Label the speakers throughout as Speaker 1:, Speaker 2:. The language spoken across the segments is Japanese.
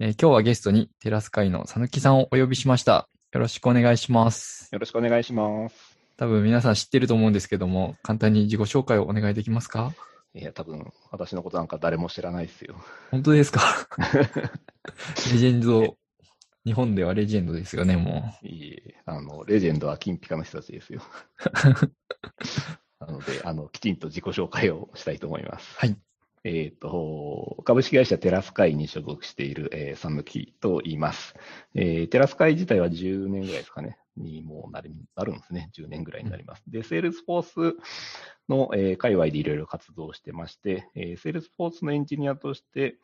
Speaker 1: えー今日はゲストにテラス会のさぬきさんをお呼びしました。よろしくお願いします。
Speaker 2: よろしくお願いします。
Speaker 1: 多分皆さん知ってると思うんですけども、簡単に自己紹介をお願いできますか？
Speaker 2: いや、多分、私のことなんか誰も知らないですよ。
Speaker 1: 本当ですか？レジェンド、日本ではレジェンドですよね、も
Speaker 2: いいえ、あの、レジェンドは金ピカの人たちですよ。なので、あの、きちんと自己紹介をしたいと思います。
Speaker 1: はい。
Speaker 2: えっ、と、株式会社テラスカイに所属している、えー、サムキと言います。えーテラスカイ自体は10年ぐらいですかね、にもうなるなるんですね。10年ぐらいになります。で、 Salesforce の、えー界隈でいろいろ活動してまして、えー、 Salesforce のエンジニアとして、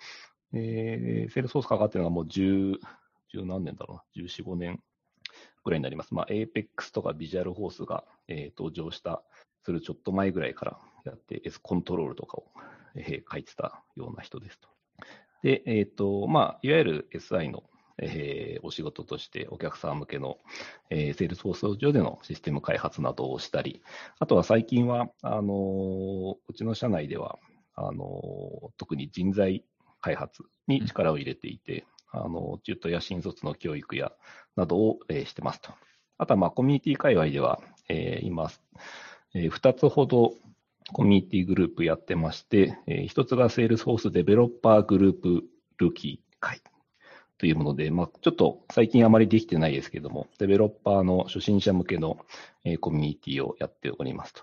Speaker 2: えー Salesforce 関わってるのがもう10、10何年だろうな、14、5年ぐらいになります。まあ、Apex とか Visual Force が、えー登場した、するちょっと前ぐらいからやって、S コントロールとかを、えー書いてたような人ですと。で、えっ、と、まあ、いわゆる SI の、えーお仕事としてお客さん向けの、えー、 Salesforce 上でのシステム開発などをしたり、あとは最近は、あのーうちの社内では、あのー特に人材開発に力を入れていて、あのー中途や新卒の教育やなどを、えーしてますと。あとは、まあ、コミュニティ界隈では、えー今、えー2つほどコミュニティグループやってまして、えー一つが Salesforce デベロッパーグループルーキー会というもので、まあ、ちょっと最近あまりできてないですけども、デベロッパーの初心者向けの、えーコミュニティをやっておりますと。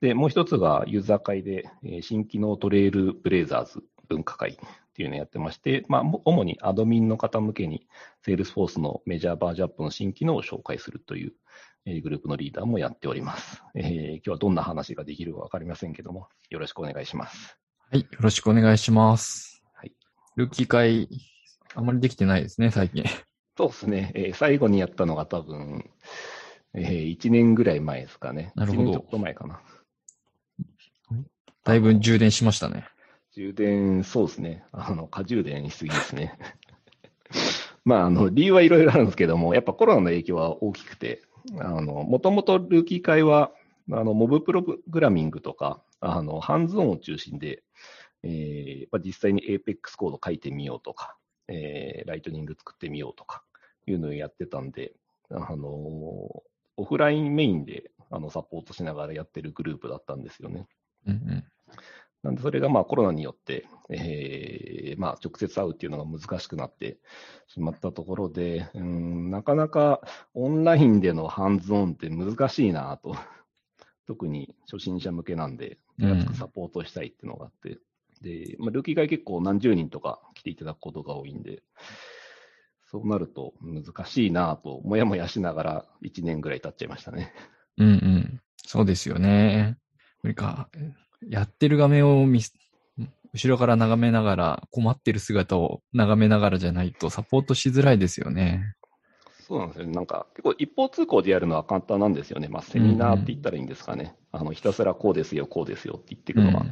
Speaker 2: で、もう一つがユーザー会で、えー新機能トレイルブレイザーズ文化会っていうのをやってまして、まあ、も主にアドミンの方向けに Salesforce のメジャーバージョンアップの新機能を紹介するという、えーグループのリーダーもやっております。えー今日はどんな話ができるかわかりませんけども、よろしくお願いします。
Speaker 1: はい。よろしくお願いします。
Speaker 2: はい。
Speaker 1: ルーキー会、あまりできてないですね、最近。
Speaker 2: そうですね、えー最後にやったのが多分、え1年ぐらい前ですかね。
Speaker 1: なるほど
Speaker 2: 1年ちょっと前かな。
Speaker 1: だいぶ充電しましたね。
Speaker 2: 充電、そうですね。あの、過充電しすぎですね。まあ、あの、理由はいろいろあるんですけども、やっぱコロナの影響は大きくて、あの、もともとルーキー会は、あの、モブプログラミングとか、あの、ハンズオンを中心で、えーまあ、実際に Apex コード書いてみようとか、えーライトニング作ってみようとか、いうのをやってたんで、あの、オフラインメインで、あの、サポートしながらやってるグループだったんですよね。
Speaker 1: うんうん。
Speaker 2: なんで、それがまあコロナによって、えーまあ直接会うっていうのが難しくなってしまったところで、うん、なかなかオンラインでのハンズオンって難しいなと。特に初心者向けなんで、手厚くサポートしたいっていうのがあって、で、まあ、ルーキー会結構何十人とか来ていただくことが多いんで、そうなると難しいなと、もやもやしながら1年ぐらい経っちゃいましたね。
Speaker 1: うんうん。そうですよね。なんか、やってる画面を見す、後ろから眺めながら、困ってる姿を眺めながらじゃないとサポートしづらいですよね。
Speaker 2: そうなんですよね。なんか、結構一方通行でやるのは簡単なんですよね。まあ、セミナーって言ったらいいんですかね。あの、ひたすらこうですよ、こうですよって言っていくのは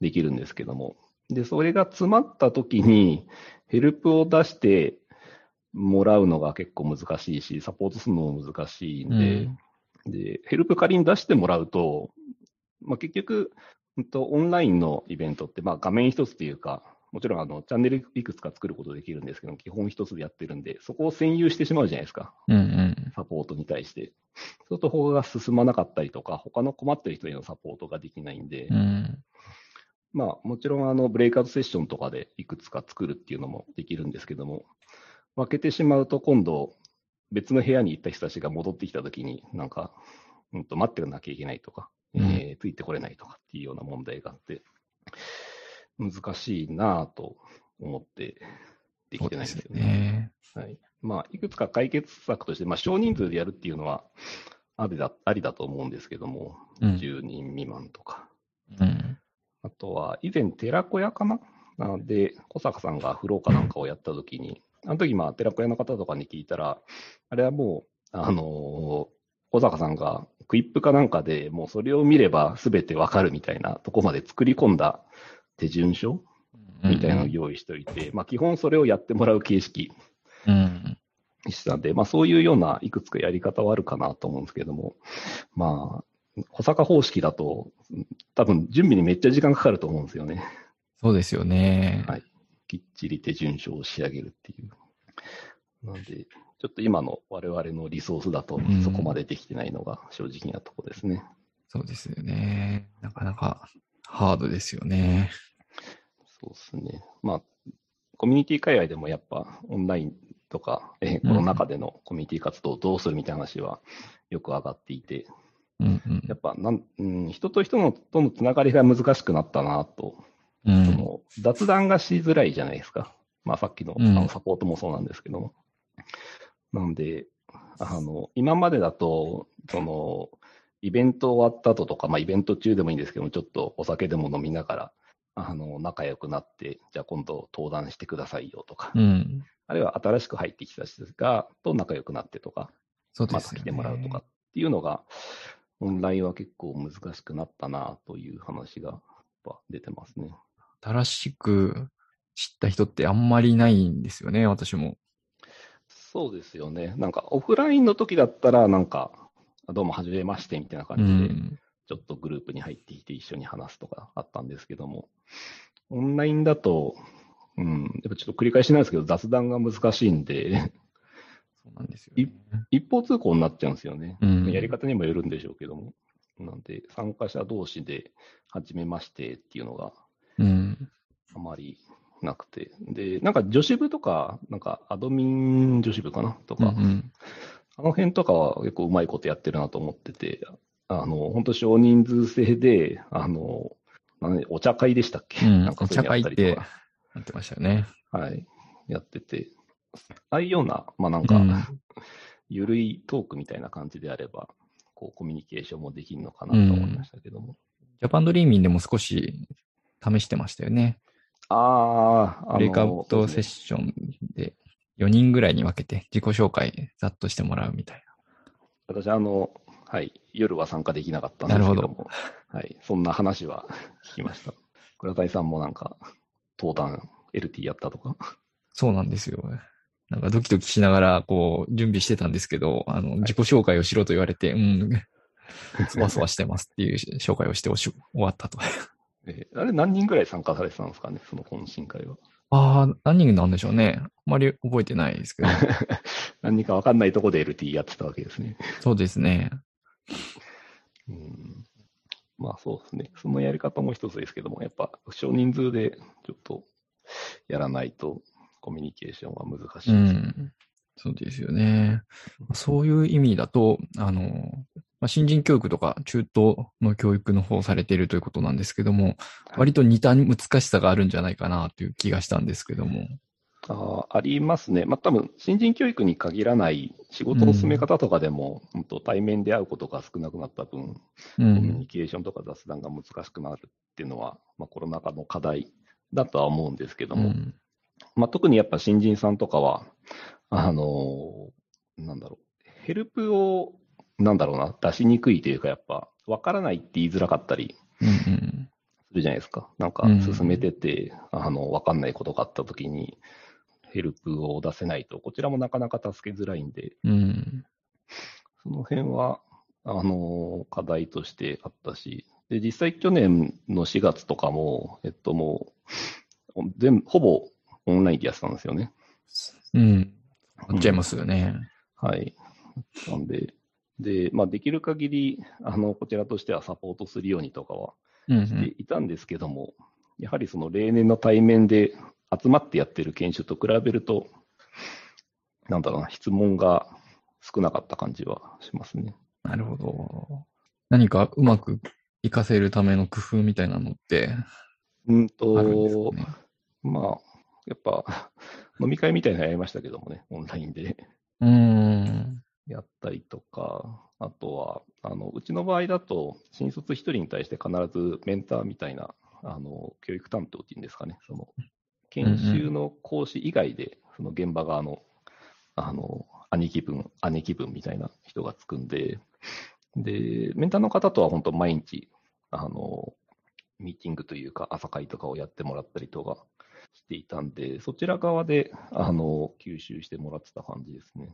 Speaker 2: できるんですけども。で、それが詰まった時に、ヘルプを出してもらうのが結構難しいし、サポートするのも難しいんで、で、ヘルプ仮に出してもらうと、まあ、結局、オンラインのイベントって、まあ、画面一つっていうか、もちろん、あの、チャンネルいくつか作ることできるんですけど、基本一つでやってるんで、そこを占有してしまうじゃないですか。
Speaker 1: うんうん。
Speaker 2: サポートに対して。そうすると、法が進まなかったりとか、他の困ってる人へのサポートができないんで、
Speaker 1: うん。
Speaker 2: まあ、もちろん、あの、ブレイクアウトセッションとかでいくつか作るっていうのもできるんですけども、負けてしまうと、今度、別の部屋に行った人たちが戻ってきたときに、なんか、うんと、待ってなきゃいけないとか、
Speaker 1: うん
Speaker 2: えーついてこれないとかっていうような問題があって、難しいなぁと思って、できてないんですよね。
Speaker 1: ね。
Speaker 2: はい。まあ、いくつか解決策として、まあ、少人数でやるっていうのは、ありだ、ありだと思うんですけども、
Speaker 1: うん
Speaker 2: 10人未満とか。
Speaker 1: うん。
Speaker 2: あとは、以前、寺子屋かな？なので、小坂さんがフローかなんかをやったときに、あの時、まあ、寺子屋の方とかに聞いたら、あれはもう、あのー小坂さんがクイップかなんかでもうそれを見れば全てわかるみたいなとこまで作り込んだ手順書みたいなのを用意しておいて、まあ基本それをやってもらう形式
Speaker 1: うん。
Speaker 2: にしたんで、まあそういうようないくつかやり方はあるかなと思うんですけども、まあ、小坂方式だと、多分準備にめっちゃ時間かかると思うんですよね。
Speaker 1: そうですよね。
Speaker 2: はいきっちり手順書を仕上げるっていう。なので、ちょっと今の我々のリソースだと
Speaker 1: うん
Speaker 2: そこまでできてないのが正直なとこですね。
Speaker 1: そうですよね。なかなかハードですよね。
Speaker 2: そうですね。まあ、コミュニティ界隈でもやっぱオンラインとか、えー
Speaker 1: うん
Speaker 2: コロナ禍でのコミュニティ活動をどうするみたいな話はよく上がっていて、
Speaker 1: うんうん。
Speaker 2: やっぱなん、うん、人と人のとのつながりが難しくなったなと、そ
Speaker 1: うん。
Speaker 2: の雑談がしづらいじゃないですか。まあさっきのあ
Speaker 1: うん
Speaker 2: のサポートもそうなんですけども。なんで、あの、今までだと、その、イベント終わった後とか、まあイベント中でもいいんですけども、ちょっとお酒でも飲みながら、あの、仲良くなって、じゃあ今度登壇してくださいよとか、
Speaker 1: うん。あ
Speaker 2: あるいは新しく入ってきた人が、と仲良くなってとか、
Speaker 1: そうですよね。
Speaker 2: また来てもらうとかっていうのが、オンラインは結構難しくなったなという話が出てますね。
Speaker 1: 新しく知った人ってあんまりいないんですよね、私も。
Speaker 2: そうですよね。なんかオフラインの時だったら、なんか、どうも、はじめましてみたいな
Speaker 1: う
Speaker 2: 感じで、
Speaker 1: ん。
Speaker 2: ちょっとグループに入ってきて一緒に話すとかあったんですけども、オンラインだと、うん、やっぱちょっと繰り返しなんですけど、雑談が難しいんで、
Speaker 1: そうなんですよ、ね。
Speaker 2: 一方通行になっちゃうんですよね。
Speaker 1: うん
Speaker 2: やり方にもよるんでしょうけども。なんで、参加者同士で、はじめましてっていうのが
Speaker 1: うん。
Speaker 2: あまりなくて。で、なんか女子部とか、なんかアドミン女子部かな？とか、
Speaker 1: うんうん。
Speaker 2: あの辺とかは結構うまいことやってるなと思ってて、あの、本当少人数制で、あの、お茶会でしたっけ、
Speaker 1: うん
Speaker 2: なんか
Speaker 1: お茶会って
Speaker 2: やっ
Speaker 1: てましたよね。
Speaker 2: はい、やってて、ああいうような、まあなんか、
Speaker 1: うん。
Speaker 2: ゆるいトークみたいな感じであれば、こう、コミュニケーションもできるのかなと思いましたけども。
Speaker 1: ジャパンドリーミンでも少し試してましたよね。
Speaker 2: ああ、
Speaker 1: レイクアウトセッションで4人ぐらいに分けて自己紹介ざっとしてもらうみたい
Speaker 2: 私、あの、はい、夜は参加できなかったんですけども、
Speaker 1: なるほ
Speaker 2: はい、そんな話は聞きました。倉谷さんもなんか、登壇 LT やったとか？
Speaker 1: な。そうなんですよ。なんかドキドキしながらこう準備してたんですけど、あの、自己紹介をしろと言われて、うん、そわそわしてますっていう紹介をしておし終わったと。
Speaker 2: えーあれ何人ぐらい参加されてたんですかね、その懇親会は。
Speaker 1: ああ、何人なんでしょうね。あまり覚えてないですけど。
Speaker 2: 何人か分かんないとこで LT やってたわけですね。
Speaker 1: そうですね。
Speaker 2: うん、まあそうですね。そのやり方も一つですけども、やっぱ少人数でちょっとやらないとコミュニケーションは難しいですね。
Speaker 1: うん。そうですよね。そういう意味だと、あの、まあ、新人教育とか中東の教育の方をされているということなんですけども、
Speaker 2: はい
Speaker 1: 割と似た難しさがあるんじゃないかなという気がしたんですけども。
Speaker 2: ああありますね。まあ多分、新人教育に限らない仕事の進め方とかでも、本当対面で会うことが少なくなった分、
Speaker 1: う
Speaker 2: コミュ
Speaker 1: ん
Speaker 2: ニ。ケーションとか雑談が難しくなるっていうのは、まあコロナ禍の課題だとは思うんですけども、
Speaker 1: うん
Speaker 2: まあ特にやっぱ新人さんとかは、あのーなんだろう、ヘルプを、なんだろうな、出しにくいというか、やっぱ、わからないって言いづらかったりするじゃないですか。なんか
Speaker 1: うん、
Speaker 2: 進めてて、あの、わかんないことがあったときに、ヘルプを出せないと、こちらもなかなか助けづらいんで、
Speaker 1: うん。
Speaker 2: その辺は、あの、課題としてあったし、で、実際去年の4月とかも、えっともう、全ほぼオンラインでやってたんですよね。
Speaker 1: うん。なっちゃいますよね。
Speaker 2: はい。なんで、で、まあ、できる限り、あの、こちらとしてはサポートするようにとかは
Speaker 1: うんう
Speaker 2: して
Speaker 1: ん。
Speaker 2: いたんですけども、やはりその例年の対面で集まってやってる研修と比べると、なんだろうな、質問が少なかった感じはしますね。
Speaker 1: なるほど。何かうまく活かせるための工夫みたいなのって
Speaker 2: うんと。まあ、やっぱ、飲み会みたいなのやりましたけどもね、オンラインで
Speaker 1: うーん。
Speaker 2: やったりとか、あとは、あの、うちの場合だと、新卒一人に対して必ずメンターみたいな、あの、教育担当っていうんですかね、その、研修の講師以外で、その現場側の、あの、兄貴分、姉貴分みたいな人がつくんで、で、メンターの方とは本当毎日、あの、ミーティングというか、朝会とかをやってもらったりとかしていたんで、そちら側で、あの、吸収してもらってた感じですね。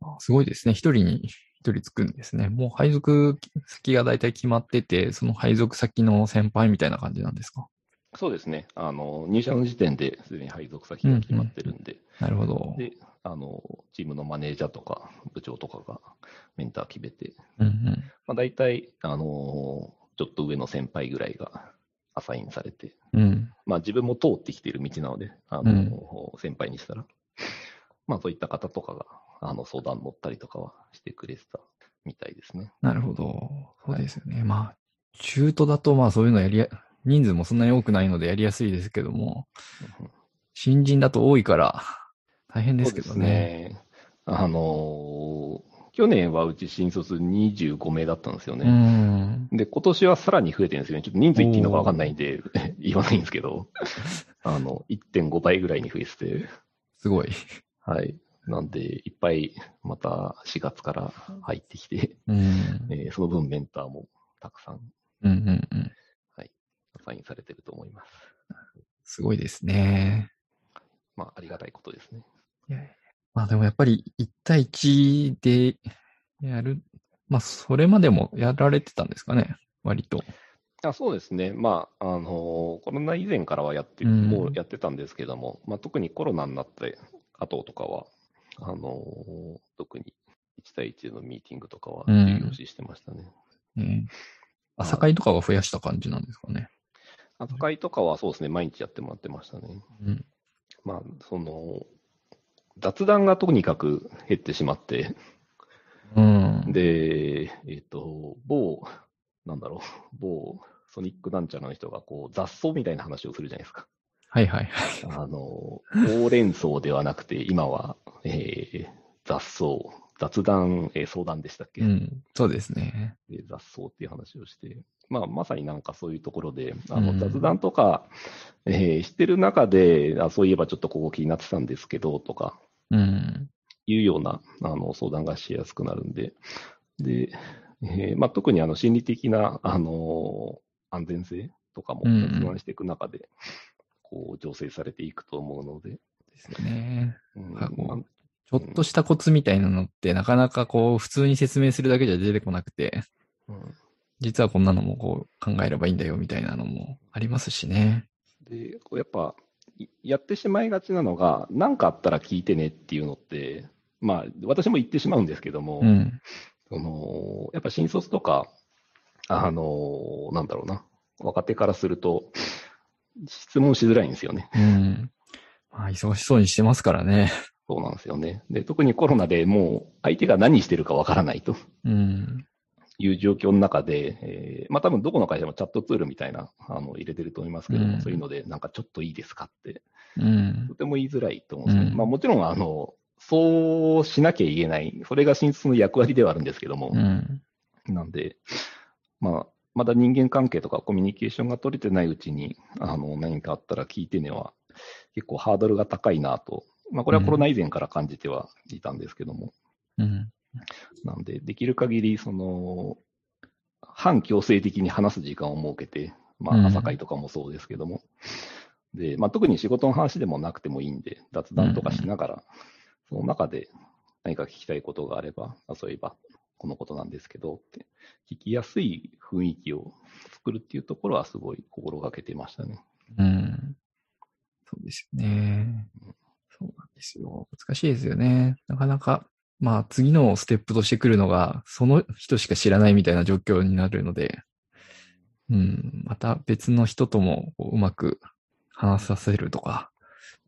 Speaker 1: あすごいですね。一人に一人つくんですね。もう配属先が大体決まってて、その配属先の先輩みたいな感じなんですか？
Speaker 2: そうですね。あの、入社の時点ですでに配属先が決まってるんで、
Speaker 1: なるほど。
Speaker 2: で、あの、チームのマネージャーとか部長とかがメンター決めて、
Speaker 1: うんうん。
Speaker 2: まあ、大体、あの、ちょっと上の先輩ぐらいがアサインされて、
Speaker 1: うん。
Speaker 2: まあ自分も通ってきている道なので、あの、先輩にしたら、まあそういった方とかが、あの、相談乗ったりとかはしてくれてたみたいですね。
Speaker 1: なるほど。そうですよね。まあ、中途だとまあそういうのやりや、人数もそんなに多くないのでやりやすいですけども、
Speaker 2: うん
Speaker 1: 新人だと多いから大変ですけどね。
Speaker 2: ね。あのー去年はうち新卒25名だったんですよ
Speaker 1: う
Speaker 2: ね。
Speaker 1: ん。
Speaker 2: で、今年はさらに増えてるんですよね。ちょっと人数言っていいのかわかんないんで、言わないんですけど、あの、1.5倍ぐらいに増えてて、
Speaker 1: すごい。
Speaker 2: はい。なんで、いっぱいまた4月から入ってきて、
Speaker 1: うん。
Speaker 2: えーその分メンターもたくさん
Speaker 1: うんうんうん。
Speaker 2: アサインされてると思います。
Speaker 1: すごいですね。
Speaker 2: まあ、ありがたいことですね。
Speaker 1: まあでもやっぱり1対1でやる。まあそれまでもやられてたんですかね。割と。
Speaker 2: あそうですね。まあ、あのコロナ以前からはやって、
Speaker 1: うん
Speaker 2: もうやってたんですけども、まあ、特にコロナになって後とかは、あの特に1対1のミーティングとかは
Speaker 1: うん
Speaker 2: 重要視してましたね。
Speaker 1: ね、朝会とかが増やした感じなんですかね。
Speaker 2: 朝会とかはそうですね、毎日やってもらってましたね。
Speaker 1: うん。
Speaker 2: まあ、その、雑談がとにかく減ってしまって、
Speaker 1: うん。
Speaker 2: で、えっ、と、某、なんだろう、某ソニックなんちゃらの人がこう雑草みたいな話をするじゃないですか。
Speaker 1: はいはいはい。
Speaker 2: あの、ほうれん草ではなくて、今は、えー雑草、雑談、えー相談でしたっけ、
Speaker 1: うん。そうですね。
Speaker 2: で雑草っていう話をして、まあ、まさになんかそういうところで、あの
Speaker 1: うん
Speaker 2: 雑談とか、えーしてる中であ、そういえばちょっとここ気になってたんですけど、とか、
Speaker 1: うん。
Speaker 2: いうようなあの相談がしやすくなるんで、で、えーまあ、特にあの心理的な、あの安全性とかも発案していく中で、こう、醸成されていくと思うので、
Speaker 1: ですよね。
Speaker 2: うん。まあ
Speaker 1: ちょっとしたコツみたいなのってなかなかこう普通に説明するだけじゃ出てこなくて、
Speaker 2: うん。
Speaker 1: 実はこんなのもこう考えればいいんだよみたいなのもありますしね。
Speaker 2: で、こうやっぱ、いやってしまいがちなのが、何かあったら聞いてねっていうのって、まあ、私も言ってしまうんですけども、
Speaker 1: うん。
Speaker 2: そのやっぱ新卒とか、あの、なんだろうな、若手からすると、質問しづらいんですよね。
Speaker 1: うん。まあ、忙しそうにしてますからね。
Speaker 2: そうなんですよね。で、特にコロナでもう相手が何してるかわからないと
Speaker 1: うん。
Speaker 2: いう状況の中で、えーまあ多分どこの会社もチャットツールみたいな、あの、入れてると思いますけども、
Speaker 1: うん
Speaker 2: そういうので、なんかちょっといいですかって、
Speaker 1: うん
Speaker 2: と。ても言いづらいと思うんですね。
Speaker 1: うん
Speaker 2: まあもちろん、あの、そうしなきゃいけない、それが新卒の役割ではあるんですけども、
Speaker 1: うん。
Speaker 2: なんで、まあ、まだ人間関係とかコミュニケーションが取れてないうちに、あの、何かあったら聞いてねは、結構ハードルが高いなと。まあ、これはコロナ以前から感じてはいたんですけども。
Speaker 1: うん。
Speaker 2: なんで、できる限り、その、反強制的に話す時間を設けて、ま
Speaker 1: うん
Speaker 2: あ、朝会とかもそうですけども。で、まあ、特に仕事の話でもなくてもいいんで、雑談とかしながら、その中で何か聞きたいことがあれば、あそういえば、このことなんですけどって、聞きやすい雰囲気を作るっていうところはすごい心がけてましたね。
Speaker 1: うん。そうですよね。そうなんですよ。難しいですよね。なかなか、まあ次のステップとしてくるのが、その人しか知らないみたいな状況になるので、うん、また別の人ともこううまく話させるとか、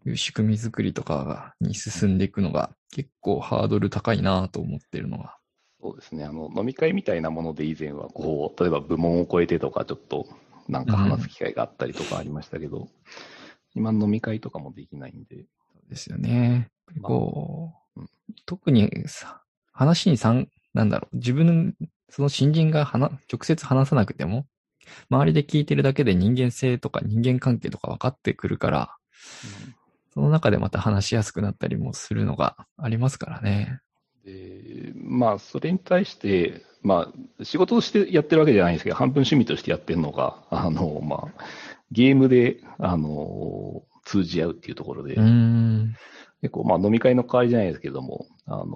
Speaker 1: いう仕組み作りとかに進んでいくのが結構ハードル高いなと思ってるのが。
Speaker 2: そうですね。あの、飲み会みたいなもので以前は、こう、例えば部門を超えてとか、ちょっと、なんか話す機会があったりとかありましたけど、今飲み会とかもできないんで、
Speaker 1: そうですよね。こう、
Speaker 2: まあうん
Speaker 1: 特にさ、話にさん、なんだろう、自分、その新人が話、直接話さなくても、周りで聞いてるだけで人間性とか人間関係とか分かってくるから、その中でまた話しやすくなったりもするのがありますからね。
Speaker 2: で、まあ、それに対して、まあ、仕事としてやってるわけじゃないんですけど、半分趣味としてやってるのが、あの、まあ、ゲームで、あの、通じ合うっていうところで。結構、まあ、飲み会の代わりじゃないですけども、あの、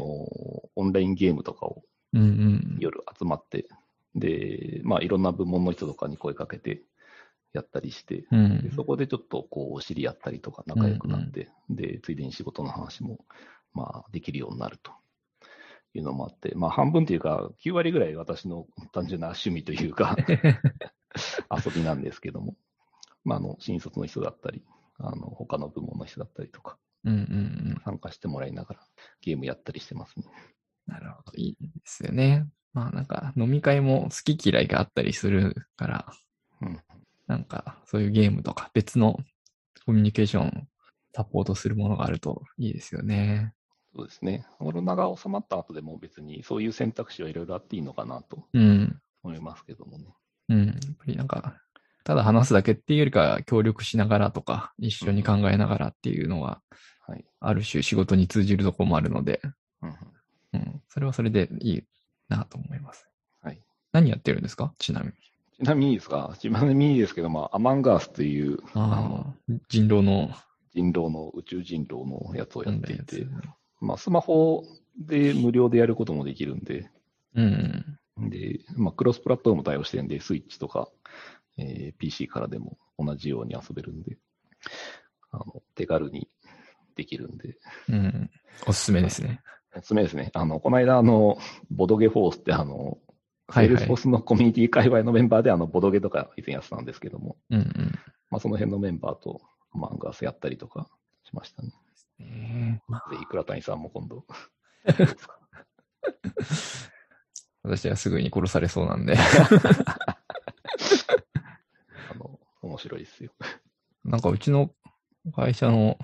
Speaker 2: オンラインゲームとかを
Speaker 1: うんうん。
Speaker 2: 夜集まって、で、まあ、いろんな部門の人とかに声かけて、やったりして、
Speaker 1: うん
Speaker 2: で。そこでちょっとこう知り合ったりとか仲良くなって、で、ついでに仕事の話も、まあ、できるようになるというのもあって、まあ、半分というか、9割ぐらい私の単純な趣味というか、遊びなんですけども、まあ、あの、新卒の人だったり、あの、他の部門の人だったりとか、
Speaker 1: うんうんうん。
Speaker 2: 参加してもらいながらゲームやったりしてますね。
Speaker 1: なるほど。いいですよね。まあなんか飲み会も好き嫌いがあったりするから、
Speaker 2: うん。
Speaker 1: なんかそういうゲームとか別のコミュニケーションをサポートするものがあるといいですよね。
Speaker 2: そうですね。コロナが収まった後でも別にそういう選択肢はいろいろあっていいのかなと
Speaker 1: うん。
Speaker 2: 思いますけどもね。
Speaker 1: うん。やっぱりなんか、ただ話すだけっていうよりかは協力しながらとか、一緒に考えながらっていうのは、
Speaker 2: はい。
Speaker 1: ある種仕事に通じるところもあるので、
Speaker 2: うんうん
Speaker 1: うん。それはそれでいいなと思います。
Speaker 2: はい。
Speaker 1: 何やってるんですか？ちなみに。
Speaker 2: ちなみにですか、ちなみにですけど、まあ、アマンガースという、あの、
Speaker 1: ああ、人狼の
Speaker 2: 人狼の、宇宙人狼のやつをやっていて、まあ、スマホで無料でやることもできるんで、
Speaker 1: うん。
Speaker 2: で、まあ、クロスプラットフォーム対応してるんで、スイッチとか、えー PC からでも同じように遊べるんで、あの、手軽にできるんで、
Speaker 1: うん。おすすめですね。
Speaker 2: おすすめですね。あの、この間、あの、ボドゲフォースってあの、セールスフォースのコミュニティ界隈のメンバーで、あの、ボドゲとか以前やってたんですけども、
Speaker 1: うんうん。
Speaker 2: まあ、その辺のメンバーと Among Us やったりとかしましたね。
Speaker 1: ええまあ、
Speaker 2: ぜひ、倉谷さんも今度。
Speaker 1: 私はすぐに殺されそうなんで。
Speaker 2: あの、面白いですよ。
Speaker 1: なんかうちの会社の、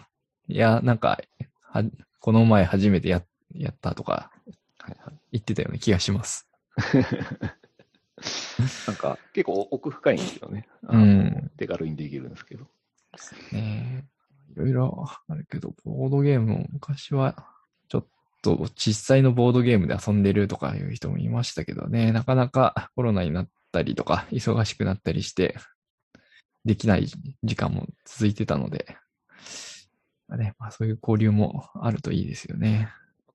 Speaker 1: いや、なんか、は、この前初めてや、やったとか
Speaker 2: はいはい。
Speaker 1: 言ってたような気がします。
Speaker 2: なんか、結構奥深いんですよね。あ
Speaker 1: う
Speaker 2: の
Speaker 1: ん。
Speaker 2: 手軽にできるんですけど。
Speaker 1: ねえいろいろあるけど、ボードゲームも昔は、ちょっと実際のボードゲームで遊んでるとかいう人もいましたけどね、なかなかコロナになったりとか、忙しくなったりして、できない時間も続いてたので、まあね、まあそういう交流もあるといいですよね。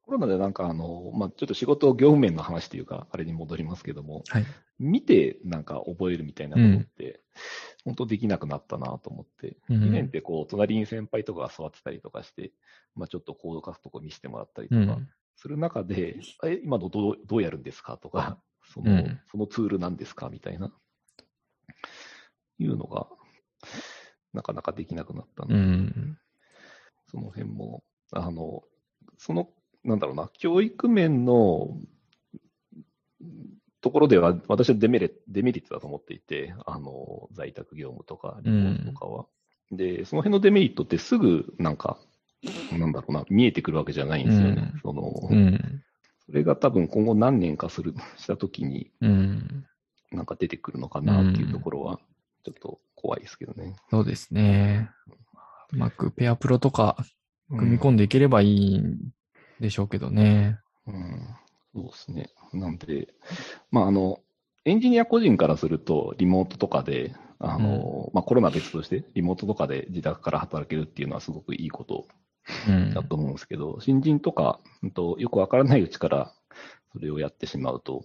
Speaker 2: コロナでなんかあの、まあ、ちょっと仕事業務面の話というか、あれに戻りますけども、
Speaker 1: はい。
Speaker 2: 見てなんか覚えるみたいなことって、本当できなくなったなと思って、
Speaker 1: うん
Speaker 2: 2年ってこう、隣に先輩とかが座ってたりとかして、まあ、ちょっとコード書くとこ見せてもらったりとか
Speaker 1: うん。
Speaker 2: する中で、え、今のどうどうやるんですかとか、その、
Speaker 1: うん
Speaker 2: そのツールなんですかみたいな、いうのが、なかなかできなくなったので、
Speaker 1: うん。
Speaker 2: その辺も、あの、その、なんだろうな、教育面のところでは、私はデメリデメリットだと思っていて、あの、在宅業務とか、リモートとかは。で、その辺のデメリットってすぐ、なんか、なんだろうな、見えてくるわけじゃないんですよね。
Speaker 1: うん
Speaker 2: その、
Speaker 1: うん。
Speaker 2: それが多分今後何年かする、したときに、
Speaker 1: うん。
Speaker 2: なんか出てくるのかなっていうところは、ちょっと怖いですけどね。
Speaker 1: そうですね。うまくペアプロとか組み込んでいければいいんでしょうけどね。
Speaker 2: うん、そうですね。なんで、まあ、あの、エンジニア個人からすると、リモートとかで、あの、まあ、コロナ別として、リモートとかで自宅から働けるっていうのはすごくいいこと
Speaker 1: うん。
Speaker 2: だと思うんですけど、新人とか、うんと、よくわからないうちからそれをやってしまうと、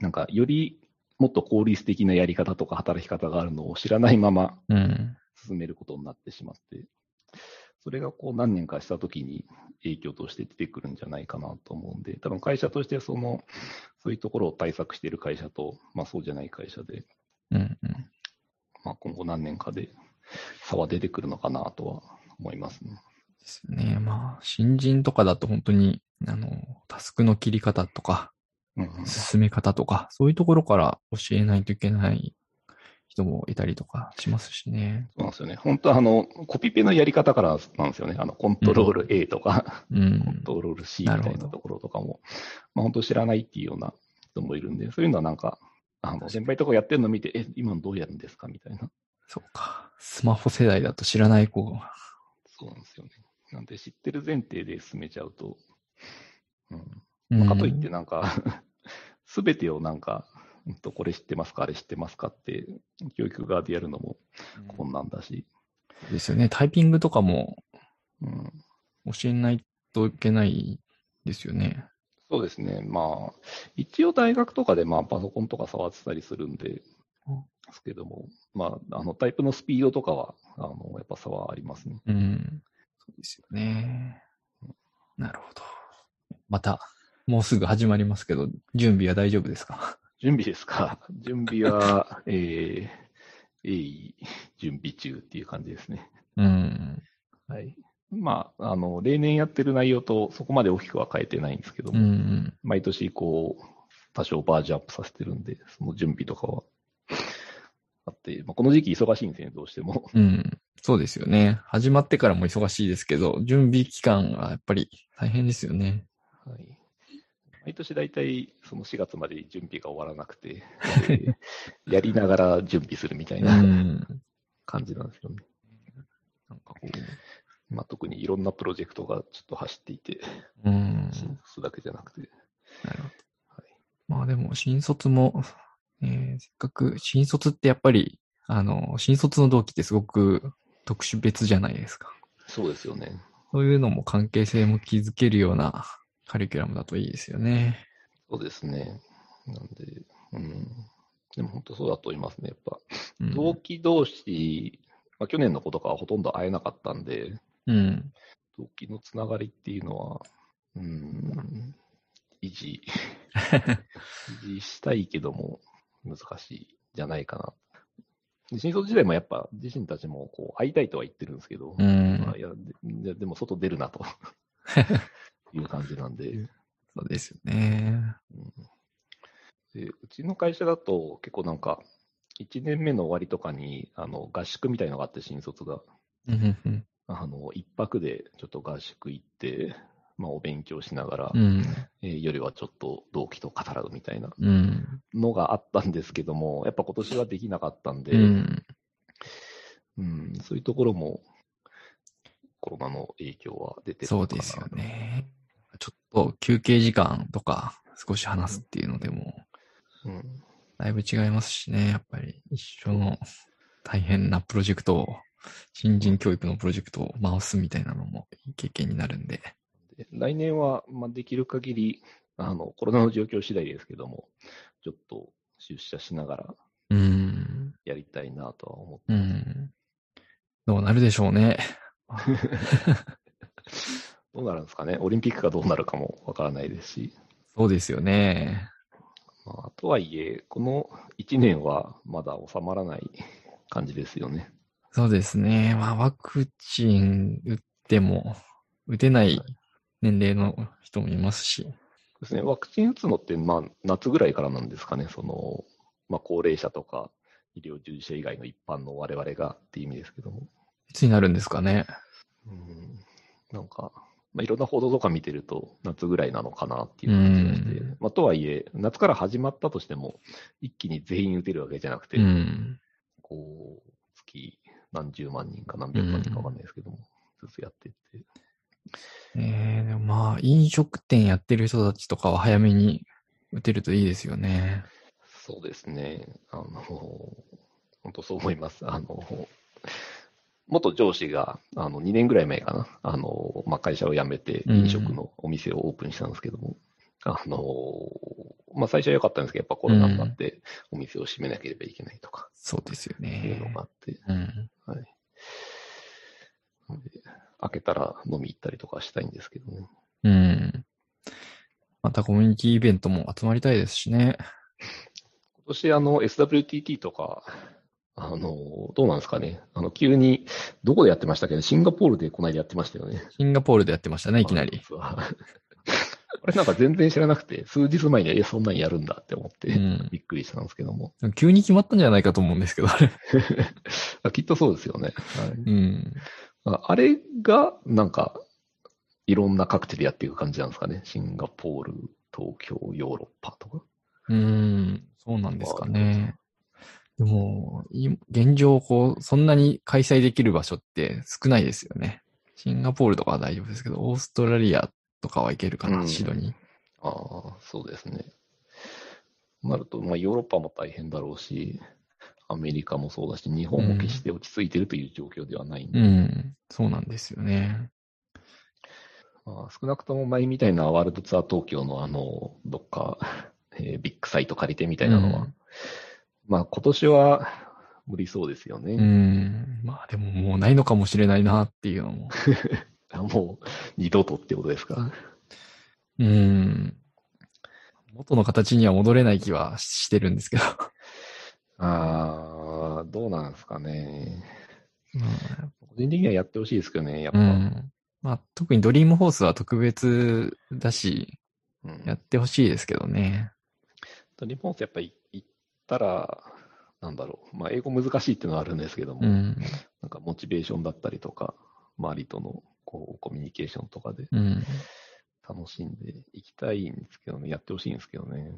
Speaker 2: なんか、よりもっと効率的なやり方とか働き方があるのを知らないまま
Speaker 1: うん。
Speaker 2: 進めることになってしまって、それがこう何年かしたときに影響として出てくるんじゃないかなと思うんで、多分会社としてその、そういうところを対策している会社と、まあそうじゃない会社で、
Speaker 1: うん。うん。
Speaker 2: まあ今後何年かで差は出てくるのかなとは思いますね。
Speaker 1: ですね。まあ、新人とかだと本当に、あの、タスクの切り方とか、
Speaker 2: うんうん
Speaker 1: 進め方とか、そういうところから教えないといけない人もいたりとかしますしね。
Speaker 2: そうなんですよね。本当はあの、コピペのやり方からなんですよね。あの、コントロール A とか、
Speaker 1: う
Speaker 2: コン
Speaker 1: ん。
Speaker 2: トロール C みたい
Speaker 1: な
Speaker 2: ところとかも、まあ本当知らないっていうような人もいるんで、そういうのはなんか、あの、先輩とかやってるのを見て、え、今のどうやるんですかみたいな。
Speaker 1: そうか。スマホ世代だと知らない子が。
Speaker 2: そうなんですよね。なんで知ってる前提で進めちゃうと、うん。
Speaker 1: うん
Speaker 2: まあかといってなんか、すべてをなんか、うんとこれ知ってますか？あれ知ってますか？って、教育側でやるのも困難だし、
Speaker 1: ですよね。タイピングとかも
Speaker 2: うん。
Speaker 1: 教えないといけないですよね。
Speaker 2: そうですね。まあ、一応大学とかでまあパソコンとか触ってたりするんで、ですけども、まあ、あの、タイプのスピードとかは、あの、やっぱ差はありますね。
Speaker 1: うん。そうですよね。なるほど。また、もうすぐ始まりますけど、準備は大丈夫ですか？
Speaker 2: 準備ですか？準備は、えー、鋭意準備中っていう感じですね。
Speaker 1: うん。
Speaker 2: はい。まあ、あの、例年やってる内容とそこまで大きくは変えてないんですけど
Speaker 1: う
Speaker 2: も、
Speaker 1: ん。
Speaker 2: 毎年こう、多少バージョンアップさせてるんで、その準備とかはあって、まあ、この時期忙しいんですよね、どうしても。
Speaker 1: うん。そうですよね。始まってからも忙しいですけど、準備期間がやっぱり大変ですよね。
Speaker 2: はい。毎年大体その4月まで準備が終わらなくて、え ーやりながら準備するみたいうな。
Speaker 1: ん。
Speaker 2: 感じなんですよね。
Speaker 1: なんかこ
Speaker 2: まあ、特にいろんなプロジェクトがちょっと走っていて、
Speaker 1: う、うん。
Speaker 2: 新卒だけじゃなくて。
Speaker 1: なるほど。
Speaker 2: はい
Speaker 1: まあでも、新卒も、えーせっかく、新卒ってやっぱり、あの、新卒の同期ってすごく特殊別じゃないですか。
Speaker 2: そうですよね。
Speaker 1: そういうのも関係性も築けるようなカリキュラムだといいですよね。
Speaker 2: そうですね。なんで、うん。でも本当そうだと思いますね。やっぱ、
Speaker 1: うん。
Speaker 2: 同期同士、まあ、去年の子とかはほとんど会えなかったんで、
Speaker 1: うん。
Speaker 2: 同期のつながりっていうのは、うん、維持、維持したいけども、難しいんじゃないかな。で新卒時代もやっぱ自身たちもこう会いたいとは言ってるんですけど、
Speaker 1: うん
Speaker 2: まあ、いやででも外出るなと いう感じなんで、
Speaker 1: そうですよね。
Speaker 2: うんで、うちの会社だと結構なんか、1年目の終わりとかにあの合宿みたいのがあって、新卒が。
Speaker 1: うんうん
Speaker 2: あの、一泊でちょっと合宿行って、まあ、お勉強しながら、
Speaker 1: うん。
Speaker 2: えー夜はちょっと同期と語らうみたいな
Speaker 1: うん。
Speaker 2: のがあったんですけども、やっぱ今年はできなかったんで、
Speaker 1: うん。
Speaker 2: うんそういうところもコロナの影響は出てるのかな
Speaker 1: そうですよ。ね。ちょっと休憩時間とか少し話すっていうのでも、
Speaker 2: うん、
Speaker 1: だいぶ違いますしね。やっぱり一緒の大変なプロジェクトを、新人教育のプロジェクトを回すみたいなのもいい経験になるんで。
Speaker 2: で来年は、まあ、できる限りあの、コロナの状況次第ですけども、ちょっと出社しながら
Speaker 1: うん。
Speaker 2: やりたいなとは思って
Speaker 1: う
Speaker 2: ます。
Speaker 1: ん。どうなるでしょうね。
Speaker 2: どうなるんですかね、オリンピックがどうなるかもわからないですし、
Speaker 1: そうですよね。
Speaker 2: まあ、とはいえ、この1年はまだ収まらない感じですよね。
Speaker 1: そうですね。まあ、ワクチン打っても、打てない年齢の人もいますし。
Speaker 2: ですね、ワクチン打つのって、まあ、夏ぐらいからなんですかね、その、まあ、高齢者とか、医療従事者以外の一般の我々がっていう意味ですけども。
Speaker 1: いつになるんですかね。
Speaker 2: うん、なんか、まあ、いろんな報道とか見てると、夏ぐらいなのかなっていう感じがして、
Speaker 1: うん
Speaker 2: まあ、とはいえ、夏から始まったとしても、一気に全員打てるわけじゃなくて、
Speaker 1: うん。
Speaker 2: こう、月何十万人か何百万人かわかんないですけども、ずつやっていって。
Speaker 1: えー、でもまあ、飲食店やってる人たちとかは早めに打てるといいですよね。
Speaker 2: そうですね。あの、本当そう思います。あの、元上司が、あの、2年ぐらい前かな。あの、まあ、会社を辞めて、
Speaker 1: うん
Speaker 2: 飲食のお店をオープンしたんですけども、あの、まあ、最初は良かったんですけど、やっぱコロナになって、お店を閉めなければいけないとか、
Speaker 1: そうですよ
Speaker 2: いうの
Speaker 1: ね。
Speaker 2: があって、
Speaker 1: うん。
Speaker 2: はい。で開けたら飲み行ったりとかしたいんですけどね。
Speaker 1: うん。またコミュニティイベントも集まりたいですしね。
Speaker 2: 今年あの SWTT とか、あの、どうなんですかね。あの、急に、どこでやってましたっけど、シンガポールでこの間やってましたよね。
Speaker 1: シンガポールでやってましたね、いきなり。
Speaker 2: あ。これなんか全然知らなくて、数日前に、え、そんなんやるんだって思って、
Speaker 1: うん
Speaker 2: びっくりしたんですけども。
Speaker 1: 急に決まったんじゃないかと思うんですけど、あれ。
Speaker 2: あ きっとそうですよね。はい
Speaker 1: うん。
Speaker 2: ああれが、なんか、いろんな各地でやっていく感じなんですかね。シンガポール、東京、ヨーロッパとか。
Speaker 1: うん。そうなんですかね。でも、い現状、こう、そんなに開催できる場所って少ないですよね。シンガポールとかは大丈夫ですけど、オーストラリアとかはいけるかな、
Speaker 2: うん
Speaker 1: シドニー。
Speaker 2: ああ、そうですね。なると、まあ、ヨーロッパも大変だろうし、アメリカもそうだし、日本も決して落ち着いてるという状況ではないんで、
Speaker 1: うん。そうなんですよね。
Speaker 2: まあ、少なくとも前みたいなワールドツアー東京のあの、どっか、えービッグサイト借りてみたいなのは、まあ今年は無理そうですよね。
Speaker 1: うん。まあでももうないのかもしれないなっていうのも。
Speaker 2: もう二度とってことですか？
Speaker 1: うん。元の形には戻れない気はしてるんですけど。
Speaker 2: ああ、どうなんですかね。
Speaker 1: ま
Speaker 2: 個人的にはやってほしいですけどね、やっぱ。
Speaker 1: あうん。まあ特にドリームホースは特別だし、
Speaker 2: うん
Speaker 1: やってほしいですけどね。
Speaker 2: リポンスやっぱり行ったら、なんだろう。まあ英語難しいっていうのはあるんですけども、
Speaker 1: うん。
Speaker 2: なんかモチベーションだったりとか、周りとのこうコミュニケーションとかで
Speaker 1: うん。
Speaker 2: 楽しんでいきたいんですけどね、やってほしいんですけどね。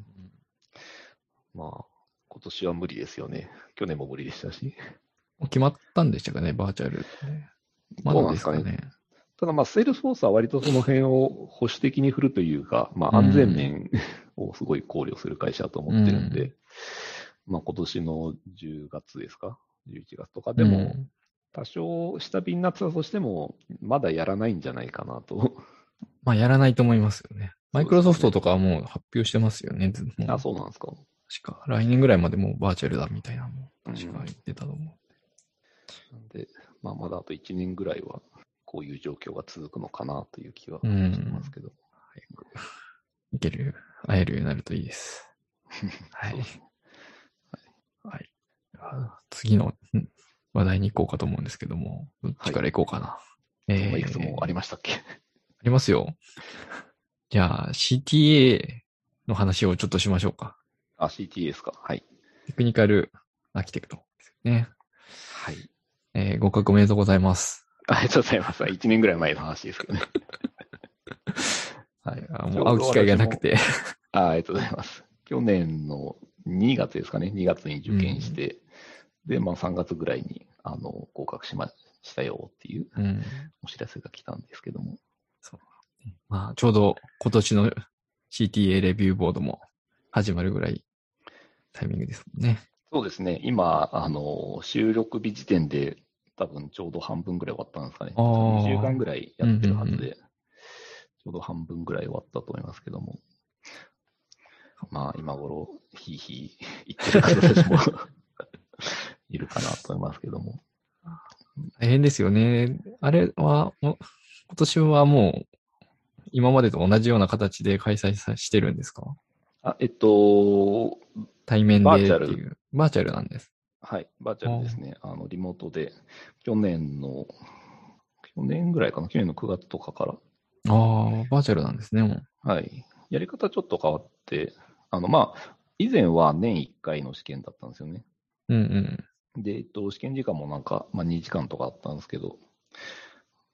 Speaker 2: まあ、今年は無理ですよね。去年も無理でしたし。
Speaker 1: もう決まったんでしたかね、バーチャル。まだで
Speaker 2: なんですすかね。
Speaker 1: かね。
Speaker 2: ただまあ、セールスフォースは割とその辺を保守的に振るというか、まあ
Speaker 1: うん
Speaker 2: 安全面をすごい考慮する会社だと思ってるんで、
Speaker 1: う
Speaker 2: まあ今年の10月ですか ?11 月とかでも、
Speaker 1: うん
Speaker 2: 多少下火になってたとしても、まだやらないんじゃないかなと。
Speaker 1: まあやらないと思いますよね。マイクロソフトとかはもう発表してますよね。ずもう
Speaker 2: あ、そうなんですか。
Speaker 1: 確か、来年ぐらいまでもうバーチャルだみたいなのも確か言ってたと思
Speaker 2: なんで、まあまだあと1年ぐらいは、こういう状況が続くのかなという気は
Speaker 1: う。う
Speaker 2: して
Speaker 1: ん。
Speaker 2: ますけど。
Speaker 1: いける、会えるようになるといいです。はいはい。あ次のん話題に行こうかと思うんですけども、どっちから行こうかな。えー
Speaker 2: まあいくつもありましたっけ？
Speaker 1: ありますよ。じゃあ、CTA の話をちょっとしましょうか。
Speaker 2: あ、CTA ですか。はい。
Speaker 1: テクニカルアーキテクトですよね。
Speaker 2: はい。
Speaker 1: えー合格おめでとうございます。
Speaker 2: ありがとうございます。1年ぐらい前の話ですけどね。はい。
Speaker 1: あもう会う機会がなくて。
Speaker 2: あありがとうございます。去年の2月ですかね。2月に受験して、で、まあ3月ぐらいに、あの、合格しましたよっていう
Speaker 1: うん。
Speaker 2: お知らせが来たんですけども。
Speaker 1: まあ、ちょうど今年の CTA レビューボードも始まるぐらいタイミングですもんね。
Speaker 2: そうですね。今、あの、収録日時点で多分ちょうど半分ぐらい終わったんですかね。
Speaker 1: あー
Speaker 2: 2週間ぐらいやってるはずで、
Speaker 1: うんうん
Speaker 2: ちょうど半分ぐらい終わったと思いますけども。まあ、今頃、ひいひい言ってる方たちも いるかなと思いますけども。
Speaker 1: 大変ですよね。あれは、今年はもう、今までと同じような形で開催さしてるんですか？
Speaker 2: あ、えっと、
Speaker 1: 対面でって
Speaker 2: バーチャ
Speaker 1: いう。バーチャルなんです。
Speaker 2: はい、バーチャルですね。あの、リモートで、去年の、去年ぐらいかな、去年の9月とかから、
Speaker 1: ああ、バーチャルなんですね、もう。
Speaker 2: はい。やり方ちょっと変わって、あの、まあ、以前は年1回の試験だったんですよね。
Speaker 1: うんうん。
Speaker 2: で、えっと、試験時間もなんか、まあ、2時間とかあったんですけど、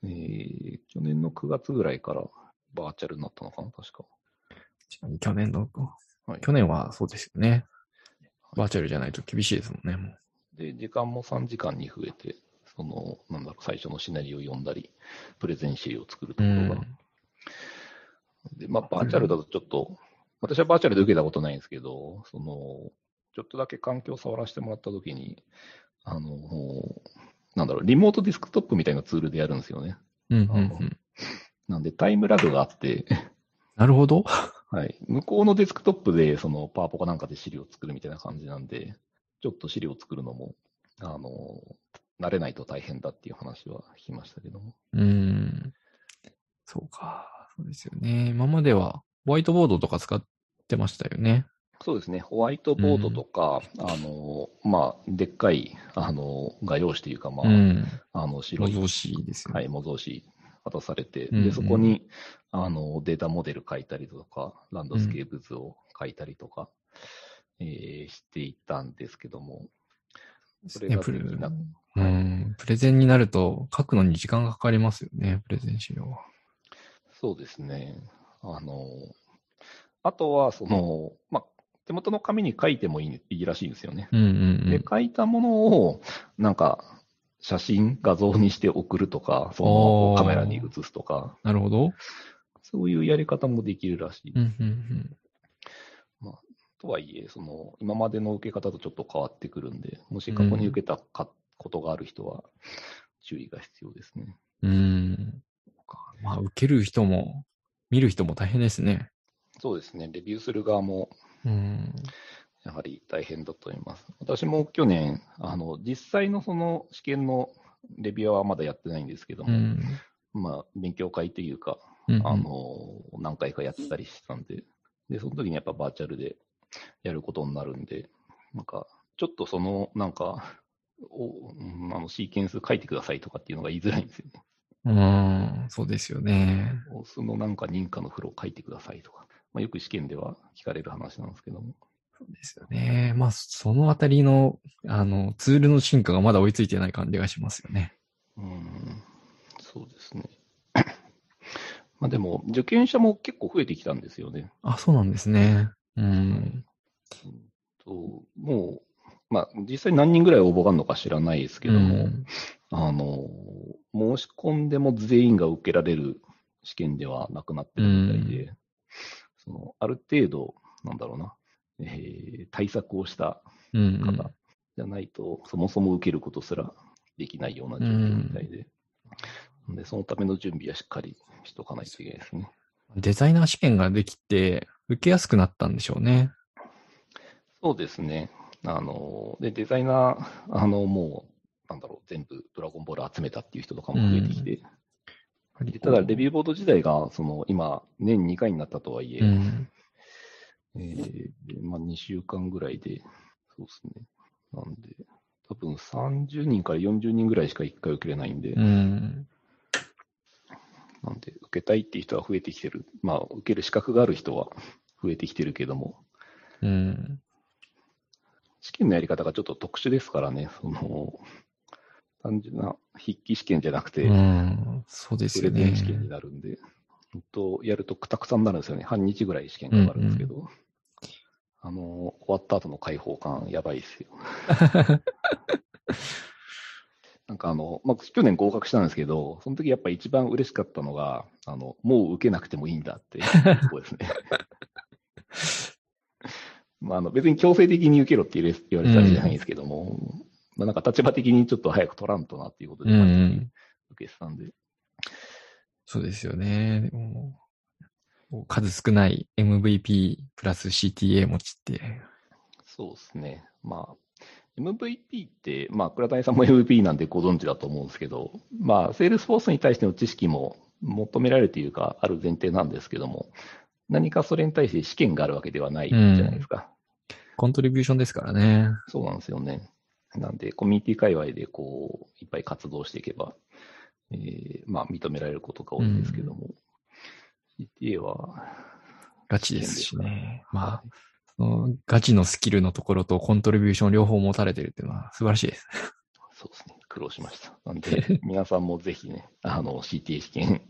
Speaker 2: えー、去年の9月ぐらいからバーチャルになったのかな、確か。
Speaker 1: 去年の、
Speaker 2: はい。
Speaker 1: 去年はそうですよね。バーチャルじゃないと厳しいですもんね、もう。
Speaker 2: で、時間も3時間に増えて、その、なんだろう、最初のシナリオを読んだり、プレゼン資料を作るところが。で、まあ、バーチャルだとちょっと、私はバーチャルで受けたことないんですけど、その、ちょっとだけ環境を触らせてもらったときに、あの、なんだろう、リモートディスクトップみたいなツールでやるんですよね。
Speaker 1: うんうんうん。
Speaker 2: なんで、タイムラグがあって、
Speaker 1: なるほど。
Speaker 2: はい。向こうのデスクトップで、その、パワポかなんかで資料を作るみたいな感じなんで、ちょっと資料を作るのも、あの、慣れないと大変だっていう話は聞きましたけども。
Speaker 1: うーん。そうか。そうですよね。今まではホワイトボードとか使ってましたよね。
Speaker 2: そうですね。ホワイトボードとか、あの、まあ、でっかい、あの、画用紙というか、まあ、
Speaker 1: うん。
Speaker 2: あの、白い、
Speaker 1: 模造紙ですよね。
Speaker 2: はい、模造紙渡されて、
Speaker 1: うんうん
Speaker 2: で、そこに、あの、データモデル書いたりとか、ランドスケープ図を書いたりとか、えーしていたんですけども、それが
Speaker 1: ねプレ
Speaker 2: できな
Speaker 1: うん。プレゼンになると書くのに時間がかかりますよね、プレゼン資料は。
Speaker 2: そうですね。あの、あとは、その、まあ、手元の紙に書いてもいいらしいんですよね。
Speaker 1: うんうん
Speaker 2: で、書いたものを、なんか、写真、画像にして送るとか、そのカメラに映すとか、
Speaker 1: なるほど。
Speaker 2: そういうやり方もできるらしい。
Speaker 1: うんうん
Speaker 2: とはいえ、その、今までの受け方とちょっと変わってくるんで、もし過去に受けたか、ことがある人は、注意が必要ですね。
Speaker 1: うん。まあ、受ける人も、見る人も大変ですね。
Speaker 2: そうですね。レビューする側も、
Speaker 1: うん。
Speaker 2: やはり大変だと思います。私も去年、あの、実際のその試験のレビューはまだやってないんですけども、
Speaker 1: うん。
Speaker 2: まあ、勉強会というか、
Speaker 1: うん
Speaker 2: あの、何回かやってたりしてたんで、で、その時にやっぱバーチャルでやることになるんで、なんか、ちょっとその、なんか、おうんあのシーケンス書いてくださいとかっていうのが言いづらいんですよね。
Speaker 1: うん、そうですよね。
Speaker 2: オスのなんか認可のフロー書いてくださいとか、まあ、よく試験では聞かれる話なんですけども。
Speaker 1: そうですよね。まあ、そのあたりの、あの、ツールの進化がまだ追いついてない感じがしますよね。
Speaker 2: うん、そうですね。まあでも、受験者も結構増えてきたんですよね。
Speaker 1: あ、そうなんですね。うん。
Speaker 2: うんともう、まあ、実際何人ぐらい応募があるのか知らないですけども、
Speaker 1: うん
Speaker 2: あの、申し込んでも全員が受けられる試験ではなくなってるみたいで、そのある程度、なんだろうな、えー対策をした
Speaker 1: うんうん
Speaker 2: 方じゃないと、そもそも受けることすらできないような状況みたいで、でそのための準備はしっかりしとかないといけないですね。
Speaker 1: デザイナー試験ができて、受けやすくなったんでしょうね。
Speaker 2: そうですね。あの、で、デザイナー、あの、もう、なんだろう、全部ドラゴンボール集めたっていう人とかも増えてきて、でただ、レビューボード自体が、その、今、年2回になったとはいえ、
Speaker 1: うん。
Speaker 2: えーまあ、2週間ぐらいで、そうですね。なんで、多分30人から40人ぐらいしか1回受けれないんで、
Speaker 1: うん。
Speaker 2: なんで、受けたいっていう人は増えてきてる。まあ、受ける資格がある人は 増えてきてるけども、
Speaker 1: うん。
Speaker 2: 試験のやり方がちょっと特殊ですからね、その、単純な筆記試験じゃなくて、
Speaker 1: うん。そうですね。
Speaker 2: レゼン試験になるんで、ほんとやるとくたくさんになるんですよね。半日ぐらい試験かかるんですけど、あの、終わった後の解放感、やばいですよ。なんかあの、まあ、去年合格したんですけど、その時やっぱ一番嬉しかったのが、あの、もう受けなくてもいいんだっていうとこですね。まあ、あの、別に強制的に受けろって言われ言われたわけじゃないんですけども、まあ、なんか立場的にちょっと早く取らんとなっていうことで。受けてたんで、
Speaker 1: そうですよね。でも数少ない MVP プラス CTA 持ちって。
Speaker 2: そうですね。まあ、MVP って、まあ、倉谷さんも MVP なんでご存知だと思うんですけど、まあ、セールスフォースに対しての知識も求められるというか、ある前提なんですけども、何かそれに対して試験があるわけではないじゃないですか。
Speaker 1: コントリビューションですからね。
Speaker 2: そうなんですよね。なんで、コミュニティ界隈でこう、いっぱい活動していけば、えーまあ、認められることが多いんですけども、CTA は、
Speaker 1: ガチですしね。まあ
Speaker 2: は、
Speaker 1: そのガチのスキルのところとコントリビューション両方持たれてるっていうのは素晴らしいです。
Speaker 2: そうですね。苦労しました。なんで、皆さんもぜひね、あの、CTA 試験、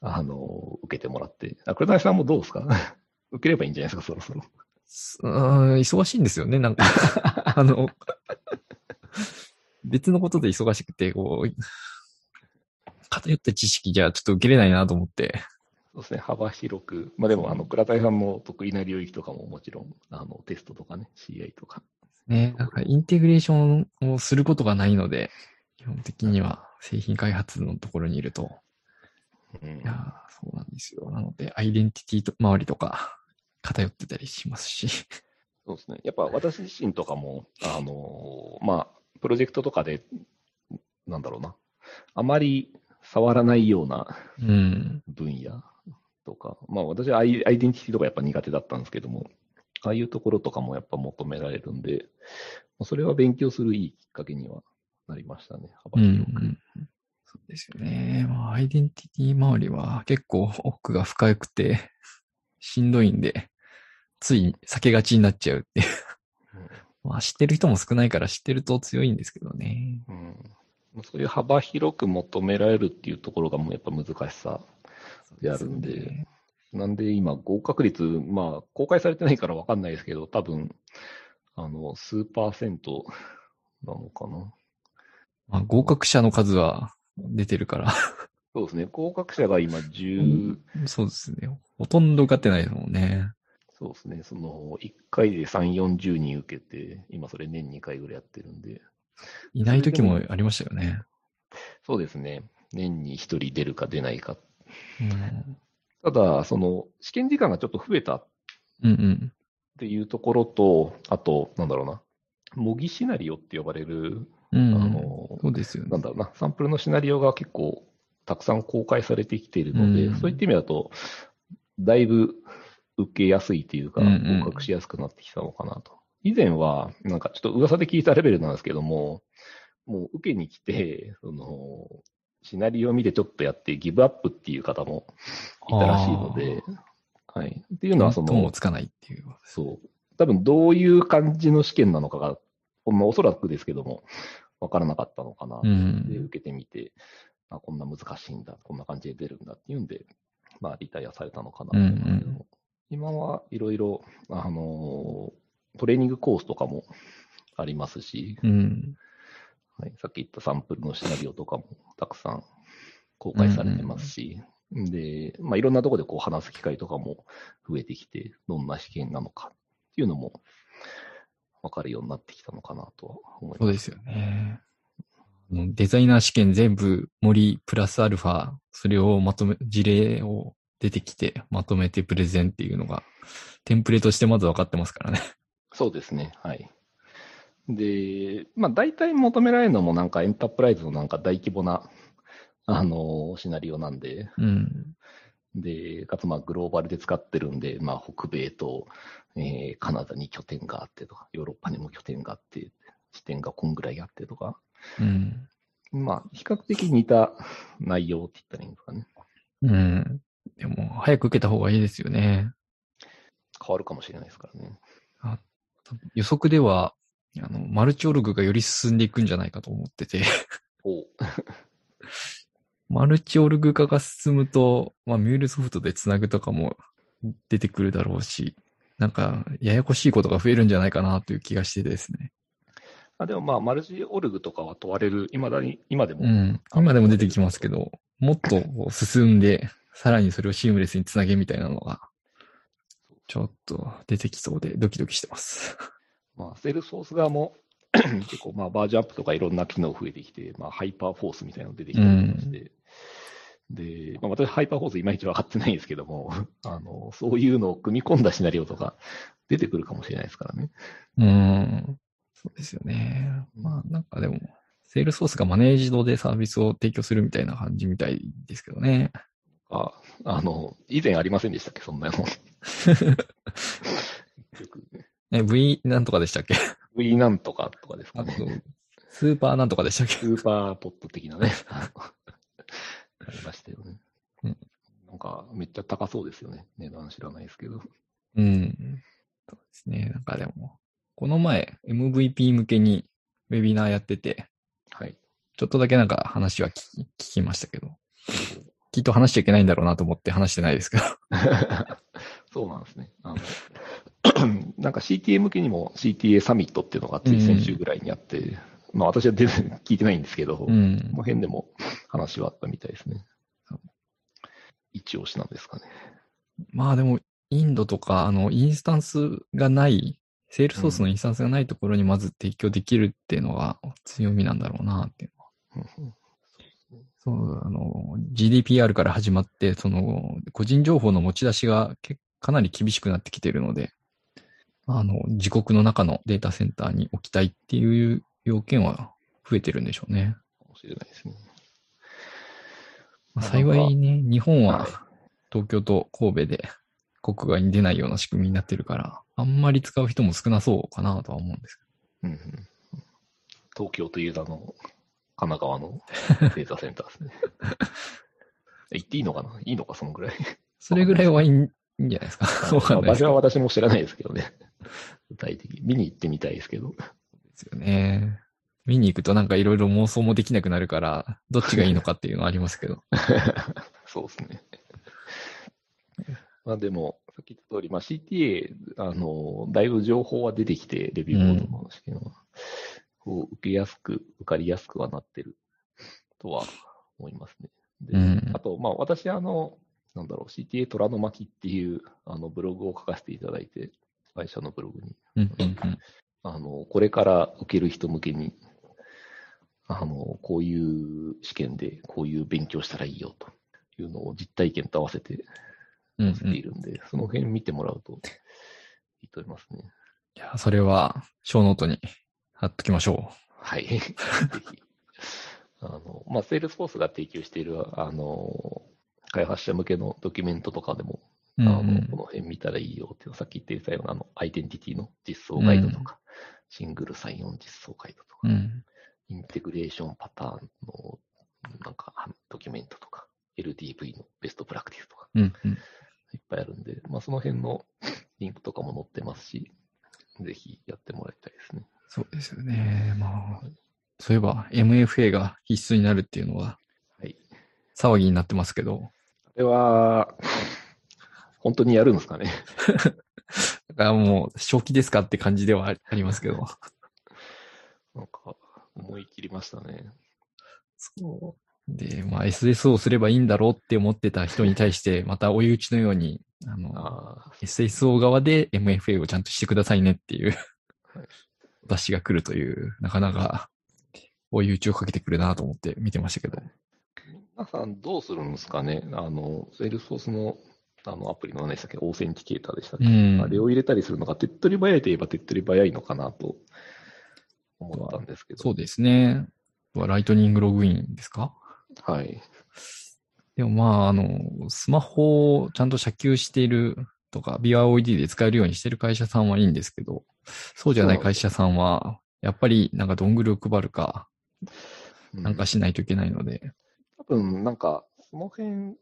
Speaker 2: あの、受けてもらって。あ、黒谷さんもどうですか？受ければいいんじゃないですか、そろそろ。
Speaker 1: すうーん忙しいんですよね、なんか。あの、別のことで忙しくて、こう、偏った知識じゃちょっと受けれないなと思って。
Speaker 2: そうですね、幅広く。まあでも、あの、倉谷さんの得意な領域とかももちろん、あの、テストとかね、CI とか。
Speaker 1: ね、なんかインテグレーションをすることがないので、基本的には製品開発のところにいると。
Speaker 2: うん
Speaker 1: いやーそうなんですよ。なので、アイデンティティと周りとか偏ってたりしますし。
Speaker 2: そうですね。やっぱ私自身とかも、あのまあ、プロジェクトとかで、なんだろうな、あまり触らないような
Speaker 1: うん。
Speaker 2: 分野とか、まあ私はアイアイデンティティとかやっぱ苦手だったんですけども、ああいうところとかもやっぱ求められるんで、まあそれは勉強するいいきっかけにはなりましたね、幅
Speaker 1: うん、う
Speaker 2: 広く。
Speaker 1: ん。そうですよね。まあ、アイデンティティ周りは結構奥が深くて、しんどいんで、つい避けがちになっちゃうっていう。まあ、知ってる人も少ないから知ってると強いんですけどね。
Speaker 2: うんうんそういう幅広く求められるっていうところがもうやっぱ難しさであるんで、
Speaker 1: ね
Speaker 2: なんで今、合格率、まあ、公開されてないから分かんないですけど、多分、あの、数パーセントなのかな。
Speaker 1: まあ、合格者の数は出てるから。
Speaker 2: そうですね。合格者が今10、
Speaker 1: そうですね。ほとんど受かってないですもんね。
Speaker 2: そうですね。その、1回で3、40人受けて、今それ年2回ぐらいやってるんで、
Speaker 1: いない時もありましたよね。
Speaker 2: そうですね。年に1人出るか出ないか。
Speaker 1: うん。
Speaker 2: ただ、その、試験時間がちょっと増えた
Speaker 1: うんうん。
Speaker 2: っていうところと、あと、なんだろうな、模擬シナリオって呼ばれる、
Speaker 1: うん。
Speaker 2: あの、
Speaker 1: そうですよね
Speaker 2: なん。だろうな、サンプルのシナリオが結構たくさん公開されてきているので、
Speaker 1: うん
Speaker 2: そういった意味だと、だいぶ受けやすいというか、合格しやすくなってきたのかなと。以前は、なんかちょっと噂で聞いたレベルなんですけども、もう受けに来て、その、シナリオを見てちょっとやってギブアップっていう方もいたらしいので、はい。っていうのはその
Speaker 1: とも、つかないっていう。
Speaker 2: そう。多分どういう感じの試験なのかが、まあおそらくですけども、わからなかったのかな。
Speaker 1: う
Speaker 2: で、
Speaker 1: ん。
Speaker 2: 受けてみて、あ、こんな難しいんだ、こんな感じで出るんだっていうんで、まあ、リタイアされたのかなと思うんですけども、今はいろいろ、あのートレーニングコースとかもありますし、
Speaker 1: うん。
Speaker 2: はい、さっき言ったサンプルのシナリオとかもたくさん公開されてますし、で、まあ、いろんなところでこう話す機会とかも増えてきて、どんな試験なのかっていうのも分かるようになってきたのかなとは思います。
Speaker 1: そうですよね。デザイナー試験全部森プラスアルファ、それをまとめ、事例を出てきて、まとめてプレゼンっていうのが、テンプレとしてまず分かってますからね。
Speaker 2: そうですね。はい。で、まあ大体求められるのもなんかエンタープライズのなんか大規模な、あの、シナリオなんで、
Speaker 1: うん。
Speaker 2: で、かつまあグローバルで使ってるんで、まあ北米と、えーカナダに拠点があってとか、ヨーロッパにも拠点があって、支店がこんぐらいあってとか、
Speaker 1: うん。
Speaker 2: まあ比較的似た内容って言ったらいいんですかね。
Speaker 1: うん。でも、早く受けた方がいいですよね。
Speaker 2: 変わるかもしれないですからね。
Speaker 1: 多分予測では、あの、マルチオルグがより進んでいくんじゃないかと思ってて、
Speaker 2: お
Speaker 1: マルチオルグ化が進むと、まあ、ミュールソフトでつなぐとかも出てくるだろうし、なんか、ややこしいことが増えるんじゃないかなという気がしてですね。
Speaker 2: あでもまあ、マルチオルグとかは問われる、今だに、今でも、
Speaker 1: うん。今でも出てきますけど、もっと進んで、さらにそれをシームレスにつなげみたいなのが、ちょっと出てきそうでドキドキしてます。
Speaker 2: まあ、セールスフォース側も 結構まあバージョンアップとかいろんな機能増えてきて、まあ、ハイパーフォースみたいなの出てきたりとかして、で、まあ、私ハイパーフォースいまいち分かってないんですけども、あの、そういうのを組み込んだシナリオとか出てくるかもしれないですからね。
Speaker 1: うん。そうですよね。まあ、なんかでも、セールスフォースがマネージドでサービスを提供するみたいな感じみたいですけどね。
Speaker 2: あ、あの、以前ありませんでしたっけ、そんなの。
Speaker 1: え、V なんとかでしたっけ
Speaker 2: ？V なんとかとかですかね。、
Speaker 1: スーパーなんとかでしたっけ？
Speaker 2: スーパーポット的なね。ありましたよね。
Speaker 1: うん
Speaker 2: なんか、めっちゃ高そうですよね。値段知らないですけど。
Speaker 1: うん。そうですね。なんかでも、この前 MVP 向けにウェビナーやってて、
Speaker 2: はい。
Speaker 1: ちょっとだけなんか話は聞きましたけど、きっと話しちゃいけないんだろうなと思って話してないですけど。
Speaker 2: そうなんですね。あの なんか CTA 向けにも CTA サミットっていうのがつい先週ぐらいにあって、まあ私は全然聞いてないんですけど、こ
Speaker 1: うん。
Speaker 2: の辺でも話はあったみたいですね。一押しなんですかね。
Speaker 1: まあでも、インドとか、あの、インスタンスがない、セールソースのインスタンスがないところにまず提供できるっていうのが強みなんだろうなっていうのは。
Speaker 2: うんうん
Speaker 1: そう、あの、GDPR から始まって、その、個人情報の持ち出しがけかなり厳しくなってきているので、あの、自国の中のデータセンターに置きたいっていう要件は増えてるんでしょうね。
Speaker 2: かもしれないですね。
Speaker 1: まあ幸いね、日本は
Speaker 2: はい
Speaker 1: 東京と神戸で国外に出ないような仕組みになってるから、あんまり使う人も少なそうかなとは思うんです
Speaker 2: うんうん東京という名の神奈川のデータセンターですね。言っていいのかな？いいのか、そのぐらい。
Speaker 1: それぐらいはいいんじゃないですか？わかんないですけど
Speaker 2: 場所は私も知らないですけどね。具体的に。見に行ってみたいですけど。
Speaker 1: ですよね。見に行くとなんかいろいろ妄想もできなくなるから、どっちがいいのかっていうのはありますけど。
Speaker 2: そうですね。まあでも、さっき言った通り、まあ CTA、あの、だいぶ情報は出てきて、レビューボードの試験は、こう、受けやすく、受かりやすくはなってるとは思いますね。で
Speaker 1: うん
Speaker 2: あと、まあ私、あの、なんだろう、CTA 虎の巻っていう、あの、ブログを書かせていただいて、会社のブログに。
Speaker 1: うんうんうん
Speaker 2: あの、これから受ける人向けに、あの、こういう試験でこういう勉強したらいいよというのを実体験と合わせて
Speaker 1: うん
Speaker 2: 載せているんで、その辺見てもらうといいと思いますね。
Speaker 1: いや、それは、ショーノートに貼っときましょ
Speaker 2: はい。あの、まあ、セールスフォースが提供している、あの、開発者向けのドキュメントとかでも、
Speaker 1: う。
Speaker 2: あの、
Speaker 1: うんうん
Speaker 2: この辺見たらいいよっていうのさっき言ってたような、あの、アイデンティティの実装ガイドとか、シングルサインオン実装ガイドとか、
Speaker 1: うん。
Speaker 2: インテグレーションパターンの、なんか、ドキュメントとか、LDV のベストプラクティスとか、
Speaker 1: うん。うん。
Speaker 2: いっぱいあるんで、まあ、その辺の リンクとかも載ってますし、ぜひやってもらいたいですね。
Speaker 1: そうですよね。まあ、そういえば MFA が必須になるっていうのは
Speaker 2: はい。
Speaker 1: 騒ぎになってますけど、
Speaker 2: これは、本当にやるんですかね？
Speaker 1: だからもう、正気ですかって感じではあありますけど。
Speaker 2: なんか、思い切りましたね。
Speaker 1: そう。で、まあ SS をすればいいんだろうって思ってた人に対して、また追い打ちのように、あの、
Speaker 2: ああ、
Speaker 1: SSO 側で MFA をちゃんとしてくださいねっていう
Speaker 2: はい、
Speaker 1: 私が来るという、なかなか追い打ちをかけてくるなと思って見てましたけど。
Speaker 2: 皆さんどうするんですかね？あの、セールスフォースのあのアプリの何でしたっけ？オーセンティケーターでしたっけ、
Speaker 1: うん。
Speaker 2: あれを入れたりするのが手っ取り早いといえば手っ取り早いのかなと思ったんですけど。
Speaker 1: そうですね。はライトニングログインですか？
Speaker 2: はい。
Speaker 1: でもまあ、あの、スマホをちゃんと社給しているとか、BYOD で使えるようにしてる会社さんはいいんですけど、そうじゃない会社さんは、やっぱりなんかどんぐりを配るか、なんかしないといけないので、
Speaker 2: 多分、なんか、その辺、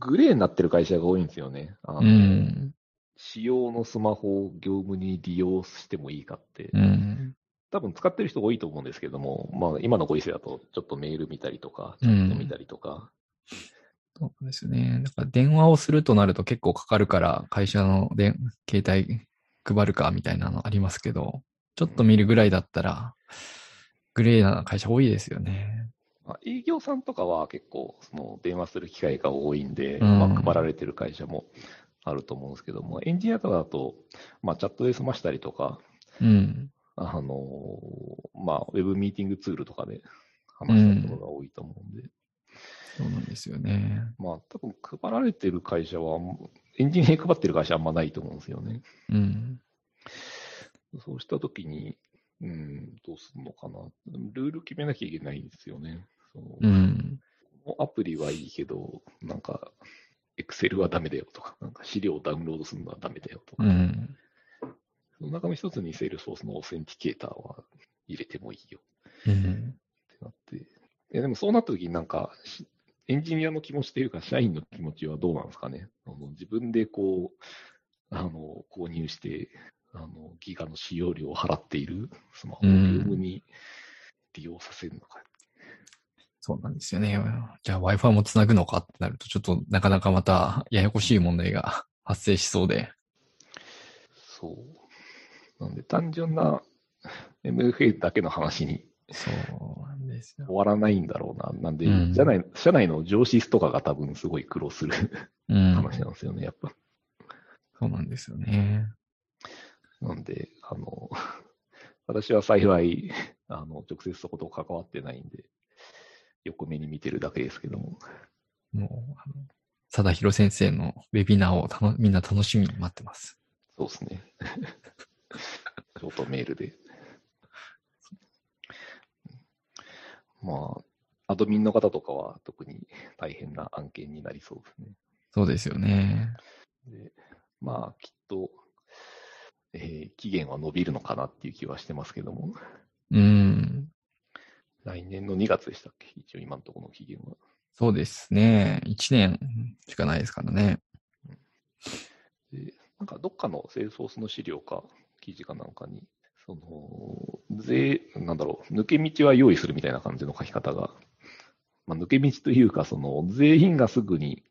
Speaker 2: グレーになってる会社が多いんですよね。
Speaker 1: うん、
Speaker 2: 使用のスマホを業務に利用してもいいかって、
Speaker 1: うん、
Speaker 2: 多分使ってる人多いと思うんですけども、まあ今のご時世だとちょっとメール見たりとか、チャット見たりとか、
Speaker 1: そうですね。だから電話をするとなると結構かかるから、会社ので携帯配るかみたいなのありますけど、ちょっと見るぐらいだったら、グレーな会社多いですよね。
Speaker 2: まあ、営業さんとかは結構その電話する機会が多いんで、
Speaker 1: うん
Speaker 2: まあ、配られてる会社もあると思うんですけども、エンジニアとかだと、まあ、チャットで済ましたりとか、
Speaker 1: うん。
Speaker 2: あのまあ、ウェブミーティングツールとかで話したりとかが多いと思うんで、
Speaker 1: そうなんですよね。
Speaker 2: まあ、多分配られてる会社は、エンジニアに配ってる会社はあんまないと思うんですよね。
Speaker 1: うん。
Speaker 2: そうしたときに、うん、どうするのかな。ルール決めなきゃいけないんですよね。その
Speaker 1: うん。
Speaker 2: このアプリはいいけど、なんか、エクセルはダメだよとか、なんか資料をダウンロードするのはダメだよとか、
Speaker 1: うん。
Speaker 2: その中の一つに Salesforce のオーセンティケーターは入れてもいいよ
Speaker 1: うん。
Speaker 2: ってなって。いやでもそうなったときになんか、しエンジニアの気持ちというか、社員の気持ちはどうなんですかね。あの自分でこう、あの、購入して、あの、ギガの使用料を払っているスマホを業務に利用させるのか。
Speaker 1: そうなんですよね。じゃあ Wi-Fi もつなぐのかってなると、ちょっとなかなかまたややこしい問題が発生しそうで。
Speaker 2: そう。なんで単純な MFA だけの話に
Speaker 1: そうですよ。
Speaker 2: 終わらないんだろうな。なんで、
Speaker 1: うん
Speaker 2: 社内、社内の上司とかが多分すごい苦労する
Speaker 1: うん。
Speaker 2: 話なんですよね、やっぱ。
Speaker 1: そうなんですよね。
Speaker 2: なんで、あの、私は幸い、あの、直接そこと関わってないんで、横目に見てるだけですけども。
Speaker 1: もう、あの、貞弘先生のウェビナーをたのみんな楽しみに待ってます。
Speaker 2: そうですね。ショートメールで。まあ、アドミンの方とかは特に大変な案件になりそうですね。
Speaker 1: そうですよね。
Speaker 2: でまあ、きっと、えー期限は伸びるのかなっていう気はしてますけども、
Speaker 1: うん。
Speaker 2: 来年の2月でしたっけ？一応今のところの期限は。
Speaker 1: そうですね。一年しかないですからね。
Speaker 2: で、なんかどっかのセールスフォースの資料か、記事かなんかに、その、税、なんだろう、抜け道は用意するみたいな感じの書き方が、まあ、抜け道というか、その、全員がすぐに、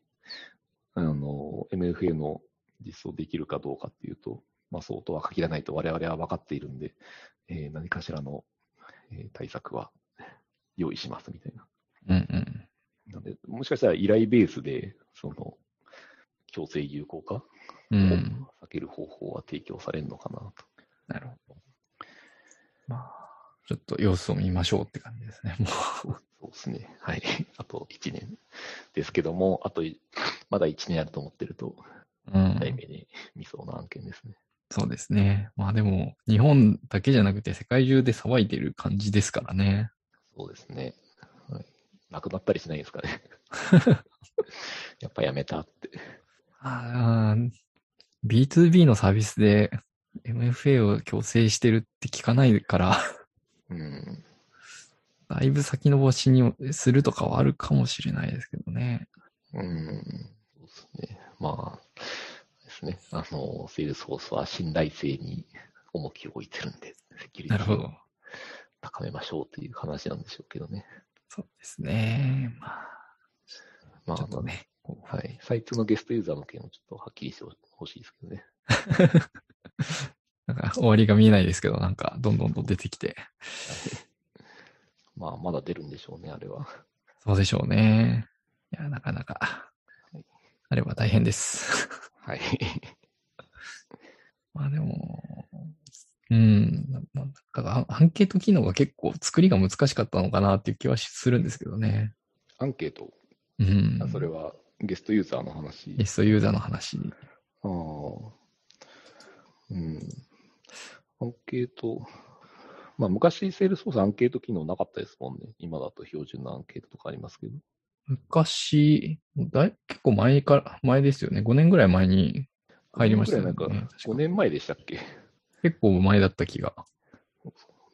Speaker 2: あの、MFA の実装できるかどうかっていうと、まあ、そうとは限らないと我々は分かっているんで、えー何かしらの、えー対策は用意しますみたいな。
Speaker 1: うんうん。
Speaker 2: なので、もしかしたら依頼ベースで、その、強制有効化を
Speaker 1: うん。
Speaker 2: 避ける方法は提供されるのかなと。
Speaker 1: なるほど。まあ、ちょっと様子を見ましょうって感じですね。も
Speaker 2: そうそうですね。はい。あと1年ですけども、あとい、まだ1年あると思ってると、
Speaker 1: う。うん。
Speaker 2: 早めに見そうな案件ですね。
Speaker 1: そうですね。まあでも、日本だけじゃなくて世界中で騒いでる感じですからね。
Speaker 2: そうですね。はい、なくなったりしないんですかね。やっぱやめたって。
Speaker 1: あー B2B のサービスで MFA を強制してるって聞かないから、
Speaker 2: うん。
Speaker 1: だいぶ先延ばしにするとかはあるかもしれないですけどね。
Speaker 2: うん。そうですね。まあ、ですね。あの、セールスフォースは信頼性に重きを置いてるんで、セキュリティを。高めましょうという話なんでしょうけどね。
Speaker 1: そうですね。まあ、
Speaker 2: まあ、
Speaker 1: ちょっとね。
Speaker 2: はい。サイトのゲストユーザーの件をちょっとはっきりしてほしいですけどね。
Speaker 1: なんか終わりが見えないですけど、なんかどんどんどん出てきて。
Speaker 2: まあ、まだ出るんでしょうね、あれは。
Speaker 1: そうでしょうね。いや、なかなか
Speaker 2: はい。
Speaker 1: あれは大変です。
Speaker 2: はい。
Speaker 1: まあでも、うん、ななんかアンケート機能が結構作りが難しかったのかなっていう気はするんですけどね。
Speaker 2: アンケート、
Speaker 1: うん。
Speaker 2: あそれはゲストユーザーの話。
Speaker 1: ゲストユーザーの話。
Speaker 2: ああ。うん。アンケート、まあ昔、セールスフォースアンケート機能なかったですもんね。今だと標準のアンケートとかありますけど。
Speaker 1: 昔、だい結構前から、前ですよね。5年ぐらい前に入りましたよね。
Speaker 2: なんか、
Speaker 1: 確か
Speaker 2: 5年前でしたっけ？
Speaker 1: 結構前だった気が。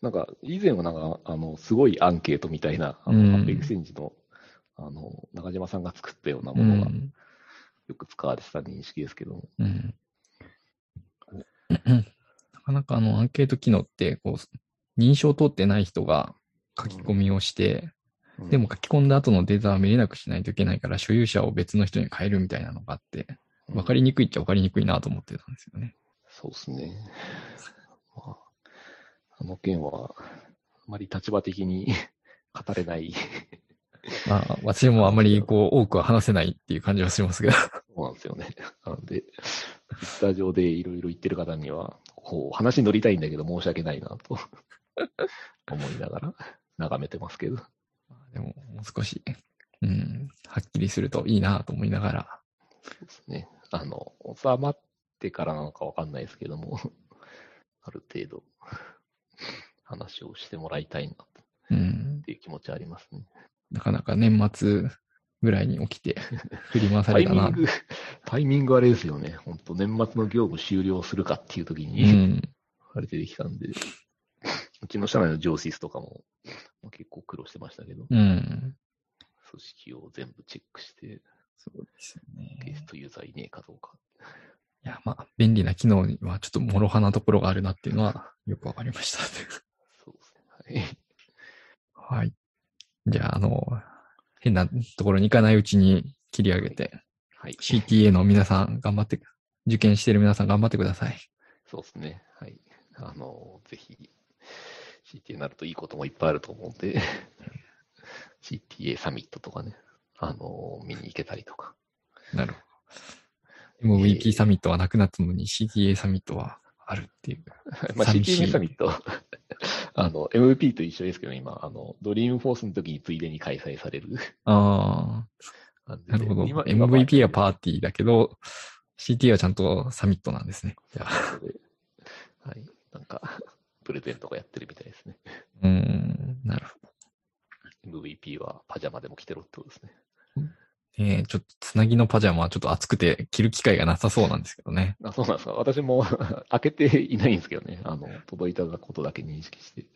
Speaker 2: なんか、以前はなんか、あの、すごいアンケートみたいな、あ
Speaker 1: うん
Speaker 2: の、アップエクセンジの、あの、中島さんが作ったような
Speaker 1: う
Speaker 2: ものが
Speaker 1: ん。
Speaker 2: よく使われてた認識ですけども。
Speaker 1: うん。なかなかあの、アンケート機能って、こう、認証通ってない人が書き込みをして、
Speaker 2: うん
Speaker 1: でも、書き込んだ後のデータは見れなくしないといけないから、所有者を別の人に変えるみたいなのがあって、
Speaker 2: うん
Speaker 1: わかりにくいっちゃわかりにくいなと思ってたんですよね。
Speaker 2: そうですね。まあ、あの件は、あまり立場的に 語れない。
Speaker 1: まあ、私もあんまりこう、多くは話せないっていう感じはしますけど。
Speaker 2: そうなんですよね。なので、ツイッター上でいろいろ言ってる方には、こう、話に乗りたいんだけど申し訳ないなと 思いながら眺めてますけど。
Speaker 1: でも、もう少し、うん、はっきりするといいなと思いながら、
Speaker 2: そうですね。あの、収まってからなのかわかんないですけども、ある程度、話をしてもらいたいなっ
Speaker 1: うん、
Speaker 2: ていう気持ちはありますね。
Speaker 1: なかなか年末ぐらいに起きて、振り回されたな。
Speaker 2: タイミング、タイミングあれですよね。本当年末の業務終了するかっていう時
Speaker 1: う
Speaker 2: に、
Speaker 1: ん、
Speaker 2: あれ出てきたんで、うちの社内の上司スとかもまあ結構苦労してましたけど、
Speaker 1: うん。
Speaker 2: 組織を全部チェックして、
Speaker 1: そうですよ
Speaker 2: ゲ
Speaker 1: ね。
Speaker 2: ストユーザーいねえかどうか。
Speaker 1: いや、まあ、便利な機能にはちょっと諸刃なところがあるなっていうのはよくわかりました。
Speaker 2: そうですね。はい。
Speaker 1: はい。じゃあ、あの、変なところに行かないうちに切り上げて、
Speaker 2: はい。
Speaker 1: CTA の皆さん頑張って、受験してる皆さん頑張ってください。
Speaker 2: そうですね。はい。あの、ぜひ、CTA になるといいこともいっぱいあると思うんで、CTA サミットとかね、あの、見に行けたりとか。
Speaker 1: なるほど。MVP サミットはなくなったのに CTA サミットはあるっていう。
Speaker 2: まあ、
Speaker 1: 寂しい
Speaker 2: CTA サミット、あの、MVP と一緒ですけど、今、あの、ドリームフォースの時についでに開催される
Speaker 1: ああ。なるほど。MVP はパーティーだけど、CTA はちゃんとサミットなんですね。
Speaker 2: はい。なんか、プレゼントがやってるみたいですね。
Speaker 1: うーん、なるほ
Speaker 2: MVP はパジャマでも着てろってことですね。
Speaker 1: ど。えー、ちょっとつなぎのパジャマはちょっと暑くて着る機会がなさそうなんですけどね。
Speaker 2: あ、そうなんですか。私も 開けていないんですけどね。あの、届いたことだけ認識して。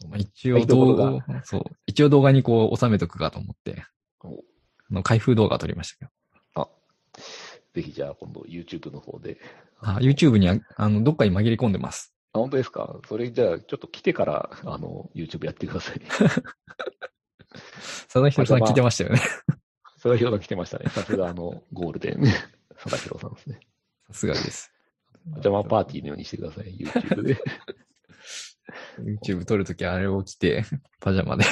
Speaker 2: そう
Speaker 1: まあ、一応動画、そう、一応動画にこう収めとくかと思って、の開封動画撮りましたけど。
Speaker 2: あ、ぜひじゃあ今度 YouTube の方で。
Speaker 1: あ YouTube にああのどっかに紛れ込んでます。
Speaker 2: あ、本当ですかそれじゃあちょっと来てから、あの、YouTube やってください。
Speaker 1: 佐々木さん聞いてましたよね。
Speaker 2: それは評価来てましたね。さすがあの、ゴールデン、佐々木さんですね。
Speaker 1: さすがです。
Speaker 2: パジャマパーティーのようにしてください。YouTube で。
Speaker 1: YouTube 撮るときあれを着て、パジャマで。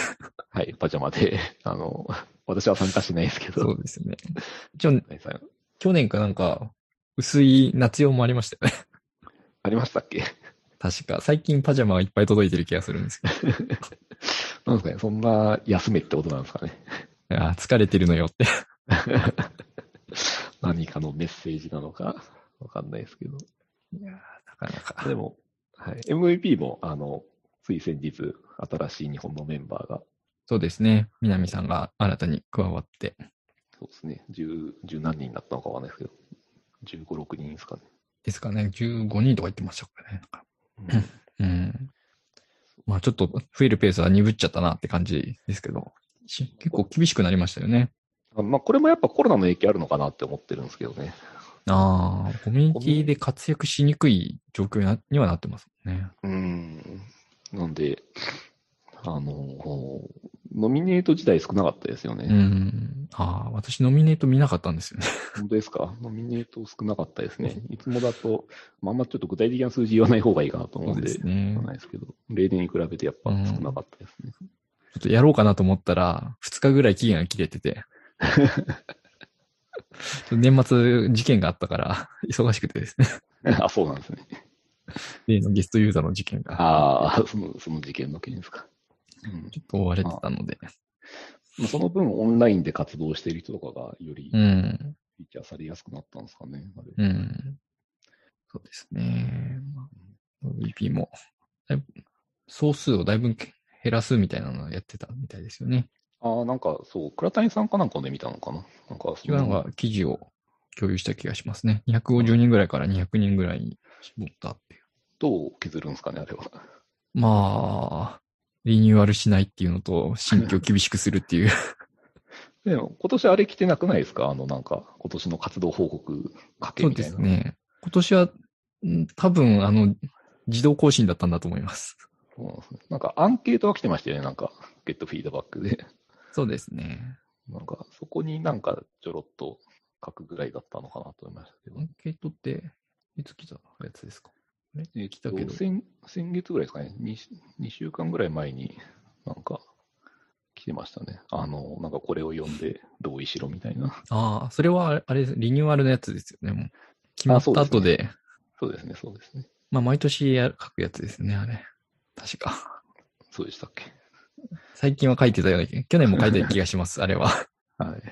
Speaker 2: はい、パジャマで。あの、私は参加しないですけど。
Speaker 1: そうですね。去年かなんか、薄い夏用もありましたよね。
Speaker 2: ありましたっけ？
Speaker 1: 確か。最近パジャマがいっぱい届いてる気がするんですけど。
Speaker 2: なんですかね、そんな休めってことなんですかね。
Speaker 1: いや疲れてるのよって。
Speaker 2: 何かのメッセージなのか、わかんないですけど。
Speaker 1: いやーなかなか。
Speaker 2: でも、はい、MVP も、あの、つい先日、新しい日本のメンバーが、
Speaker 1: そうですね。南さんが新たに加わって。
Speaker 2: そうですね、十、十何人になったのかわかんないですけど、15、6人ですかね。
Speaker 1: ですかね。15人とか言ってましたからね。
Speaker 2: うん
Speaker 1: うん。まあちょっと増えるペースは鈍っちゃったなって感じですけど、し結構厳しくなりましたよね。
Speaker 2: あまあ、これもやっぱコロナの影響あるのかなって思ってるんですけどね。
Speaker 1: ああ、コミュニティで活躍しにくい状況にはなってますもんね。
Speaker 2: うん。なんで、あの、ノミネート自体少なかったですよね。
Speaker 1: うん。ああ、私ノミネート見なかったんですよね。
Speaker 2: 本当ですか？ノミネート少なかったですね。いつもだと、まあ、あんまちょっと具体的な数字言わない方がいいかなと思うんで、
Speaker 1: そうですね
Speaker 2: ないですけど、例年に比べてやっぱ少なかったですね。
Speaker 1: ちょっとやろうかなと思ったら、2日ぐらい期限が切れてて。年末事件があったから、忙しくてですね。
Speaker 2: あ、そうなんですね。
Speaker 1: 例のゲストユーザーの事件が、
Speaker 2: ああ、その、その事件の件ですか。うん
Speaker 1: ちょっと追われてたので。
Speaker 2: まあその分、オンラインで活動している人とかがより
Speaker 1: うん。
Speaker 2: フィーチャーされやすくなったんですかね。あれ
Speaker 1: うん。そうですね。まあ VP も、総数をだいぶ減らすみたいなのをやってたみたいですよね。
Speaker 2: ああ、なんか、そう、倉谷さんかなんかで見たのかな？なんか、そ
Speaker 1: 違うのが記事を共有した気がしますね。250人ぐらいから200人ぐらいに絞ったっていう。
Speaker 2: どう削るんですかね、あれは。
Speaker 1: まあ、リニューアルしないっていうのと、新規を厳しくするっていう。
Speaker 2: でも、今年あれ来てなくないですか？あの、なんか、今年の活動報告かけ
Speaker 1: そうで
Speaker 2: みたいな。
Speaker 1: すね。今年は、ん多分、あの、自動更新だったんだと思います。
Speaker 2: そうなんですね。なんか、アンケートが来てましたよね、なんか、ゲットフィードバックで。
Speaker 1: そうですね。
Speaker 2: なんか、そこになんか、ちょろっと書くぐらいだったのかなと思いましたけど
Speaker 1: ア。ンケートって、いつ来たやつですか？
Speaker 2: えっ
Speaker 1: 来たけど。
Speaker 2: 先先月ぐらいですかね2、2週間ぐらい前に、なんか、来てましたね。あの、なんかこれを読んで同意しろみたいな。
Speaker 1: ああ、それは、あれ、リニューアルのやつですよね。もう決まった後で、
Speaker 2: そうですね、そうですね。
Speaker 1: まあ、毎年書くやつですね、あれ。確か。
Speaker 2: そうでしたっけ？
Speaker 1: 最近は書いてたような気、去年も書いた気がします、あれは。
Speaker 2: はい。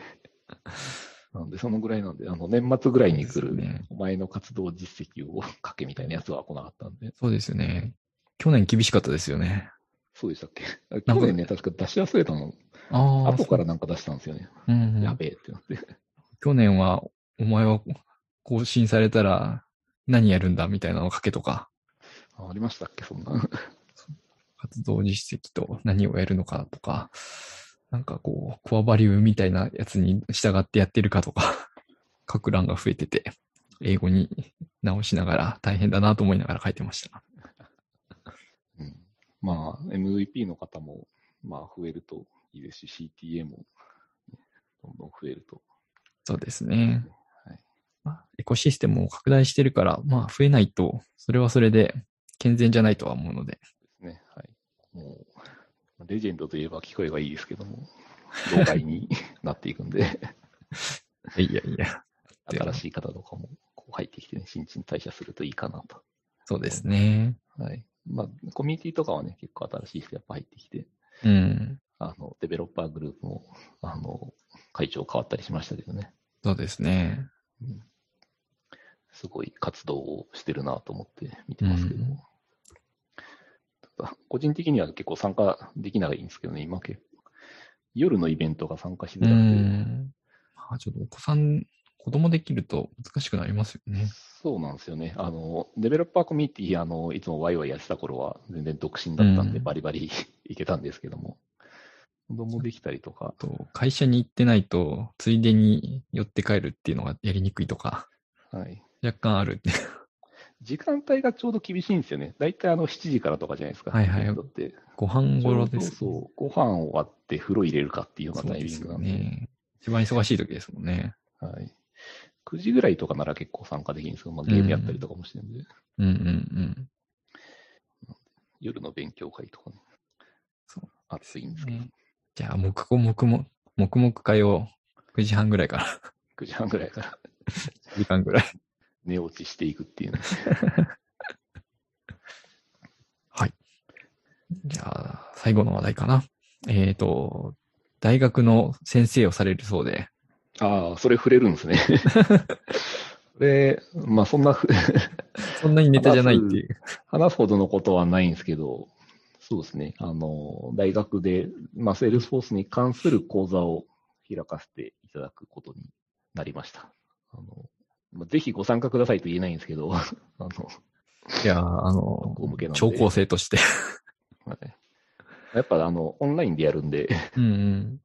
Speaker 2: なんで、そのぐらいなんで、あの、年末ぐらいに来る、
Speaker 1: ね
Speaker 2: お前の活動実績を書けみたいなやつは来なかったんで。
Speaker 1: そうですよね。去年厳しかったですよね。
Speaker 2: そうでしたっけ？去年ね、確か出し忘れたの、
Speaker 1: ああ。
Speaker 2: 後からなんか出したんですよね。
Speaker 1: うんうん
Speaker 2: やべえってなって。
Speaker 1: 去年は、お前は更新されたら何やるんだみたいなのを書けとか、
Speaker 2: あありましたっけ、そんな。
Speaker 1: 活動実績と何をやるのかとか、なんかこう、コアバリューみたいなやつに従ってやってるかとか、書く欄が増えてて、英語に直しながら大変だなと思いながら書いてました。
Speaker 2: うん、まあ、MVP の方も、まあ、増えるといいですし、CTA も、ねどんどん増えると。
Speaker 1: そうですね。
Speaker 2: はい
Speaker 1: まあ、エコシステムを拡大してるから、まあ増えないと、それはそれで健全じゃないとは思うので。
Speaker 2: もう、レジェンドといえば聞こえばいいですけども、老害に なっていくんで、
Speaker 1: いやいや、
Speaker 2: 新しい方とかもこう入ってきてね、新陳代謝するといいかなと。
Speaker 1: そうですね。
Speaker 2: はい。まあ、コミュニティとかはね、結構新しい人やっぱ入ってきて、
Speaker 1: うん。
Speaker 2: あの、デベロッパーグループも、あの、会長変わったりしましたけどね。
Speaker 1: そうですね。
Speaker 2: うんすごい活動をしてるなと思って見てますけど。
Speaker 1: うん
Speaker 2: ただ個人的には結構参加できないんですけどね、今結構。夜のイベントが参加しづ
Speaker 1: う
Speaker 2: らくて。
Speaker 1: あちょっとお子さん、子供できると難しくなりますよね。
Speaker 2: そうなんですよね。あの、デベロッパーコミュニティ、あの、いつもワイワイやってた頃は全然独身だったんで、
Speaker 1: うん
Speaker 2: バリバリ いけたんですけども。子供できたりとか、
Speaker 1: と会社に行ってないと、ついでに寄って帰るっていうのがやりにくいとか、
Speaker 2: はい。
Speaker 1: 若干ある。
Speaker 2: 時間帯がちょうど厳しいんですよね。だいたいあの7時からとかじゃないですか。
Speaker 1: はいはい
Speaker 2: イベントって。
Speaker 1: ご飯頃です。
Speaker 2: そうそう。ご飯終わって風呂入れるかっていうようなタイミングなんで。
Speaker 1: ね。一番忙しい時ですもんね。
Speaker 2: はい。9時ぐらいとかなら結構参加できるんですけど、まあ、ゲームやったりとかもしてるんで、
Speaker 1: うんうんうん。
Speaker 2: 夜の勉強会とかね。
Speaker 1: そう。
Speaker 2: 暑いんですけど、
Speaker 1: ねじゃあ、黙々黙々、黙々会を9時半ぐらいから、
Speaker 2: 9時半ぐらいから
Speaker 1: 時間ぐらい。
Speaker 2: 寝落ちしていくっていうね。
Speaker 1: はい。じゃあ、最後の話題かな。えっ、と、大学の先生をされるそうで、
Speaker 2: ああ、それ触れるんですね。それ、まあそんなふ
Speaker 1: そんなにネタじゃないっていう。
Speaker 2: 話すほどのことはないんですけど、そうですね。あの、大学で、まあ、セールスフォースに関する講座を開かせていただくことになりました。あの、まあ、ぜひご参加くださいと言えないんですけど、あの、
Speaker 1: いやー、あの超高生として。
Speaker 2: はいやっぱあの、オンラインでやるんで、
Speaker 1: うんうん。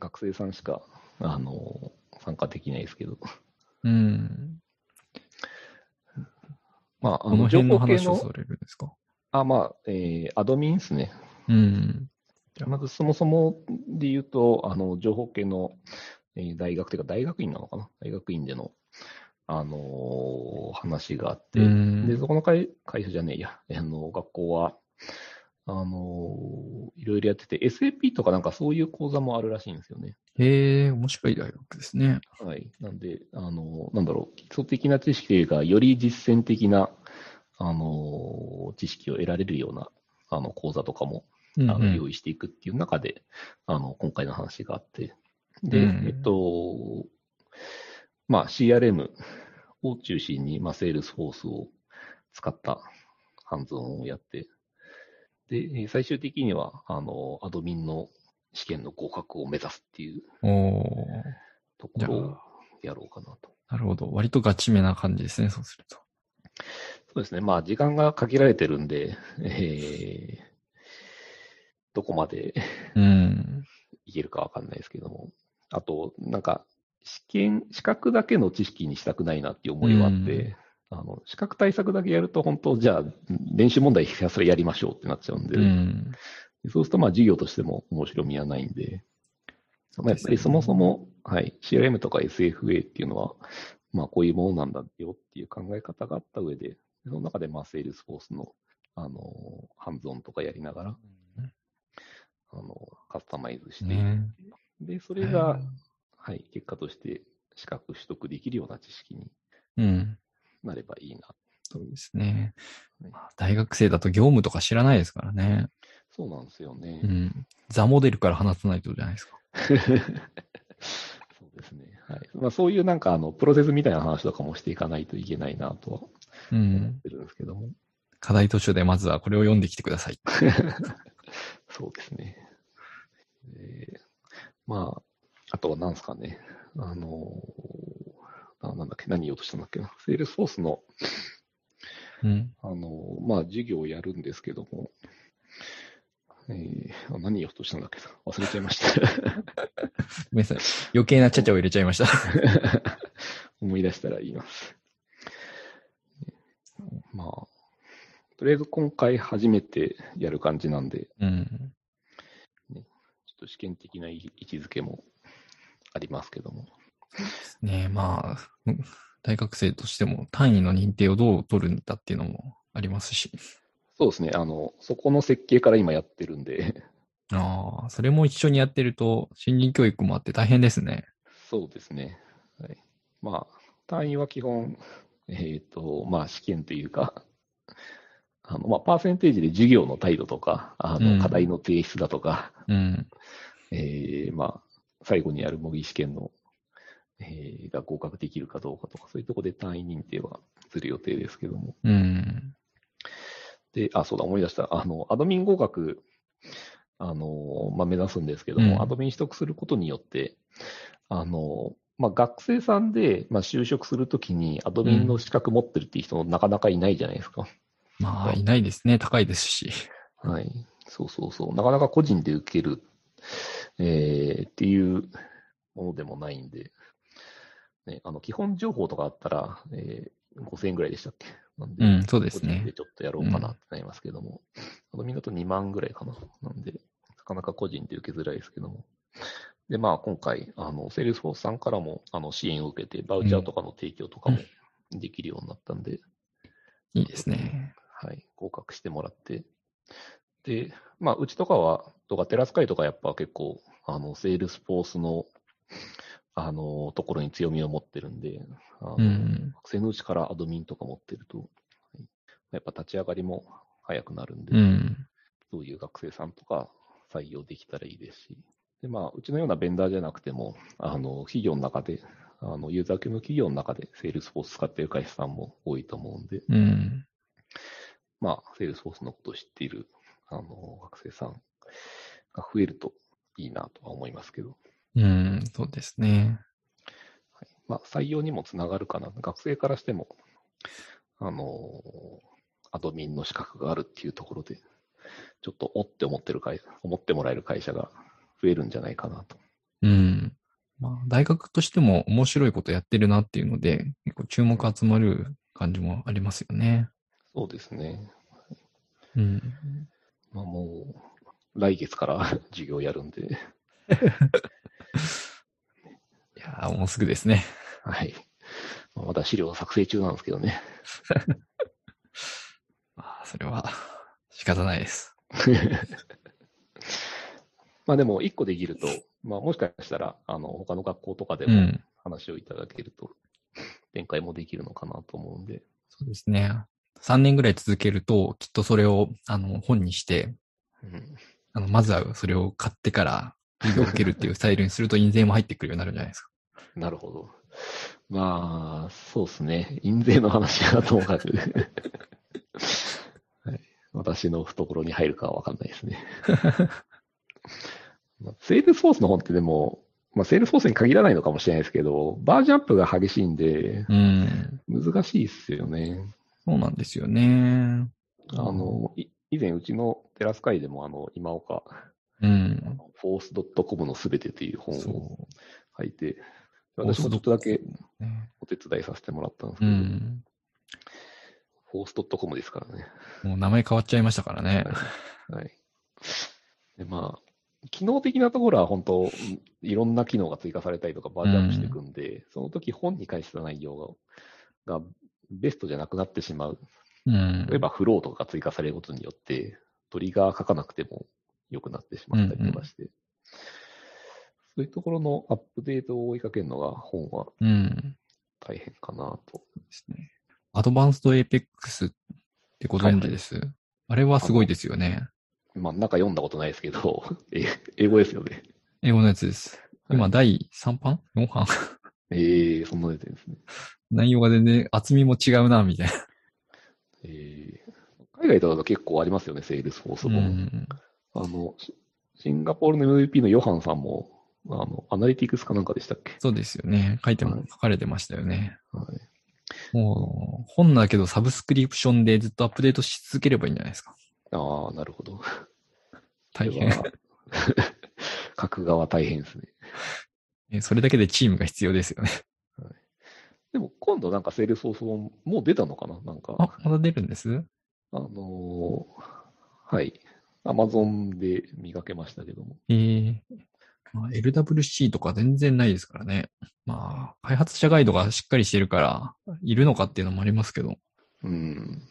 Speaker 2: 学生さんしか、あの、参加できないですけど、
Speaker 1: うん。
Speaker 2: まあ、あ
Speaker 1: この
Speaker 2: 情報系
Speaker 1: 話をされるんですか？
Speaker 2: あ、まあ、えーアドミンですね。
Speaker 1: うん。
Speaker 2: まずそもそもで言うと、あの、情報系の、えー大学というか大学院なのかな？大学院での、あのー話があって、
Speaker 1: うん
Speaker 2: で、そこの会会社じゃねえや、あの、学校は、あのーいろいろやってて、SAP とかなんかそういう講座もあるらしいんですよね。
Speaker 1: へえ、面白い大学ですね。
Speaker 2: はい。なんで、あの、なんだろう、基礎的な知識というか、より実践的な、あの、知識を得られるような、あの、講座とかも、
Speaker 1: うん
Speaker 2: あの、用意していくっていう中で、あの、今回の話があって、で、
Speaker 1: うん
Speaker 2: えっと、まあ、CRM を中心に、まあ、Salesforce を使ったハンズオンをやって、で、えー最終的には、あの、アドミンの試験の合格を目指すっていうところをやろうかなと。
Speaker 1: なるほど。割とガチめな感じですね、そうすると。
Speaker 2: そうですね。まあ、時間が限られてるんで、えーどこまで
Speaker 1: うん。
Speaker 2: いけるかわかんないですけども。あと、なんか、試験、資格だけの知識にしたくないなっていう思いはあって、あの、資格対策だけやると、本当、じゃあ、練習問題ひたすらやりましょうってなっちゃうんで、
Speaker 1: うん。
Speaker 2: そうすると、まあ、授業としても面白みはないんで、まあ、やっぱりそもそも、はい、CRM とか SFA っていうのは、まあ、こういうものなんだよっていう考え方があった上で、その中で、まあ、セールスフォースの、あの、ハンズオンとかやりながら、あの、カスタマイズしていって、
Speaker 1: ね
Speaker 2: で、それが、はい、結果として資格取得できるような知識に
Speaker 1: うん。
Speaker 2: なればいいな。
Speaker 1: そうですね。大学生だと業務とか知らないですからね。
Speaker 2: そうなんですよね。
Speaker 1: うん。ザモデルから話さないとじゃないですか。
Speaker 2: そうですね。はい。まあ、そういうなんか、あの、プロセスみたいな話とかもしていかないといけないなとは思
Speaker 1: うん
Speaker 2: っ。てるんですけども。
Speaker 1: 課題図書でまずはこれを読んできてください。
Speaker 2: そうですね。えーまあ、あとは何ですかね。あのーあなんだっけ、何言おうとしたんだっけな。セールスフォースの、
Speaker 1: うん。
Speaker 2: あのーまあ、授業をやるんですけども、えーあ何言おうとしたんだっけな。忘れちゃいました。
Speaker 1: ごめんなさい。余計なちゃちゃを入れちゃいました。
Speaker 2: 思い出したら言います。まあ、とりあえず今回初めてやる感じなんで、
Speaker 1: うん。
Speaker 2: ちょっと試験的な位置づけもありますけども。
Speaker 1: ねえ、まあ、う ん大学生としても単位の認定をどう取るんだっていうのもありますし。
Speaker 2: そうですね。あの、そこの設計から今やってるんで、
Speaker 1: ああ、それも一緒にやってると、心理教育もあって大変ですね。
Speaker 2: そうですね。はい。まあ、単位は基本、えっ、と、まあ、試験というか、あの、まあ、パーセンテージで授業の態度とか、あの、
Speaker 1: うん
Speaker 2: 課題の提出だとか、
Speaker 1: うん。
Speaker 2: えーまあ、最後にやる模擬試験の、えーが合格できるかどうかとか、そういうところで単位認定はする予定ですけども。
Speaker 1: うん。
Speaker 2: で、あ、そうだ、思い出した。あの、アドミン合格、あの、まあ、目指すんですけども、
Speaker 1: うん
Speaker 2: アドミン取得することによって、あの、まあ、学生さんで、まあ、就職するときにアドミンの資格持ってるっていう人なかなかいないじゃないですか。
Speaker 1: まあ、いないですね。高いですし。
Speaker 2: はい。そうそうそう。なかなか個人で受ける、えーっていうものでもないんで、ね、あの、基本情報とかあったら、えー5000円ぐらいでしたっけ？なんで、
Speaker 1: うん、そうですね
Speaker 2: 個人で。ちょっとやろうかなってなりますけども、あのみんなと2万ぐらいかな。なんで、なかなか個人で受けづらいですけども。で、まあ今回、あの、セールスフォースさんからも、あの、支援を受けて、バウチャーとかの提供とかもできるようになったんで、
Speaker 1: いいですね。
Speaker 2: はい、合格してもらって。で、まあ、うちとかは、とか、テラスカイとかやっぱ結構、あの、セールスフォースの、あの、ところに強みを持ってるんで、あの
Speaker 1: うん。
Speaker 2: 学生のうちからアドミンとか持ってると、はいやっぱ立ち上がりも早くなるんで、
Speaker 1: うん。
Speaker 2: そういう学生さんとか採用できたらいいですし、で、まあ、うちのようなベンダーじゃなくても、あの、企業の中で、あの、ユーザー系の企業の中で Salesforce 使っている会社さんも多いと思うんで、
Speaker 1: うん。
Speaker 2: まあ、Salesforce のことを知っている、あの、学生さんが増えるといいなとは思いますけど、
Speaker 1: うん、そうですね。
Speaker 2: はい、まあ、採用にもつながるかな。学生からしても、あの、アドミンの資格があるっていうところで、ちょっとおって思ってる会社、思ってもらえる会社が増えるんじゃないかなと。
Speaker 1: うん。まあ、大学としても面白いことやってるなっていうので、結構注目集まる感じもありますよね。
Speaker 2: そうですね。
Speaker 1: うん。
Speaker 2: まあもう、来月から 授業やるんで、
Speaker 1: いやーもうすぐですね。
Speaker 2: はい。まあまだ資料作成中なんですけどね。
Speaker 1: まあ、それは仕方ないです。
Speaker 2: まあでも、一個できると、まあもしかしたら、あの、他の学校とかでも
Speaker 1: うん。
Speaker 2: 話をいただけると、展開もできるのかなと思うんで、
Speaker 1: そうですね。3年ぐらい続けると、きっとそれを、あの、本にして、
Speaker 2: うん、
Speaker 1: あの、まずはそれを買ってから、授業を受けるっていう スタイルにすると印税も入ってくるようになるんじゃないですか。
Speaker 2: なるほど。まあ、そうですね。印税の話はともかく、はい、私の懐に入るかはわかんないですね。まあセールスフォースの本ってでも、まあ、セールスフォースに限らないのかもしれないですけど、バージョンアップが激しいんで、
Speaker 1: うん。
Speaker 2: 難しいっすよね。
Speaker 1: そうなんですよね。
Speaker 2: あの、い以前うちのテラス会でも、あの、今岡、
Speaker 1: うん。
Speaker 2: フォース .com のすべてという本を
Speaker 1: そ
Speaker 2: 書いて、
Speaker 1: う。
Speaker 2: 私もちょっとだけお手伝いさせてもらったんですけ
Speaker 1: う
Speaker 2: ど、
Speaker 1: ん。
Speaker 2: フォース .com ですからね。
Speaker 1: もう名前変わっちゃいましたからね。
Speaker 2: はい。で、まあ、機能的なところは本当、うんいろんな機能が追加されたりとかバージョンアップしていくんで、その時本に返した内容ががベストじゃなくなってしまう。
Speaker 1: うん。
Speaker 2: 例えばフローとかが追加されることによって、トリガー書かなくても良くなってしまったりとかして、そういうところのアップデートを追いかけるのが本は
Speaker 1: うん。
Speaker 2: 大変かなと。
Speaker 1: ですね。 Advanced Apex ってご存知です、あれはすごいですよね。
Speaker 2: まあ、中読んだことないですけど、え英語ですよね。
Speaker 1: 英語のやつです。今、
Speaker 2: はい
Speaker 1: 第3版 ?4 版？
Speaker 2: ええそんな出てるんですね。
Speaker 1: 内容が全然厚みも違うな、みたいな。
Speaker 2: えー海外だと結構ありますよね、セールスフォース
Speaker 1: う
Speaker 2: も。
Speaker 1: ん。
Speaker 2: あの、シシンガポールの MVP のヨハンさんも、あの、アナリティクスかなんかでしたっけ？
Speaker 1: そうですよね。書いても、
Speaker 2: はい
Speaker 1: 書かれてましたよね。
Speaker 2: はい。
Speaker 1: もう、本だけどサブスクリプションでずっとアップデートし続ければいいんじゃないですか。
Speaker 2: ああ、なるほど。
Speaker 1: 大変。
Speaker 2: 書く側大変ですね。
Speaker 1: えそれだけでチームが必要ですよね。
Speaker 2: でも今度なんかセールスフォースももう出たのかな？なんか、
Speaker 1: あ、まだ出るんです？
Speaker 2: あのーはい。アマゾンで見かけましたけども。
Speaker 1: ええまあ、LWC とか全然ないですからね。まあ、開発者ガイドがしっかりしてるから、いるのかっていうのもありますけど。
Speaker 2: うん。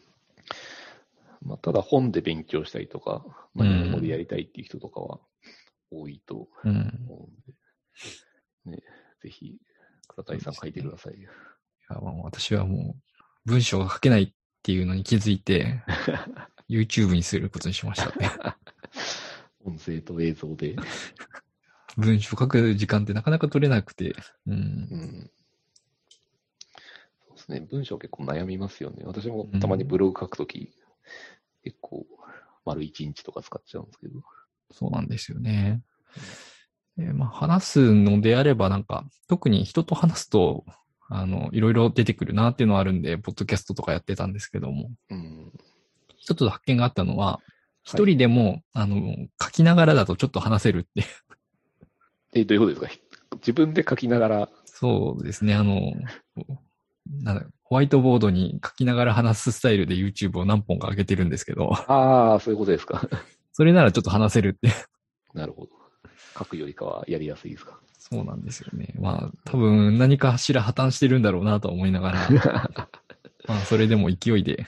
Speaker 2: まあ、ただ本で勉強したりとか、まあ、
Speaker 1: うん
Speaker 2: 日本語でやりたいっていう人とかは多いと
Speaker 1: うん。
Speaker 2: 思うんで、ね、ぜひ、倉谷さん書いてくださいよ。
Speaker 1: 私はもう、文章が書けないっていうのに気づいて、YouTube にすることにしましたね。
Speaker 2: 音声と映像で。
Speaker 1: 文章書く時間ってなかなか取れなくて。うん
Speaker 2: う。ん。そうですね。文章結構悩みますよね。私もたまにブログ書くとき、結構、丸一日とか使っちゃうんですけど。
Speaker 1: そうなんですよね。えーまあ、話すのであればなんか、特に人と話すと、あの、いろいろ出てくるなっていうのはあるんで、ポッドキャストとかやってたんですけども、
Speaker 2: うん。
Speaker 1: 一つ発見があったのは、一人でも、あの、書きながらだとちょっと話せるって。
Speaker 2: え、どういうことですか？自分で書きながら、
Speaker 1: そうですね、あの、なんだホワイトボードに書きながら話すスタイルで YouTube を何本か上げてるんですけど、
Speaker 2: ああ、そういうことですか。
Speaker 1: それならちょっと話せるって。
Speaker 2: なるほど。書くよりかはやりやすいですか？
Speaker 1: そうなんですよね。まあ、多分何かしら破綻してるんだろうなと思いながら、まあ、それでも勢いで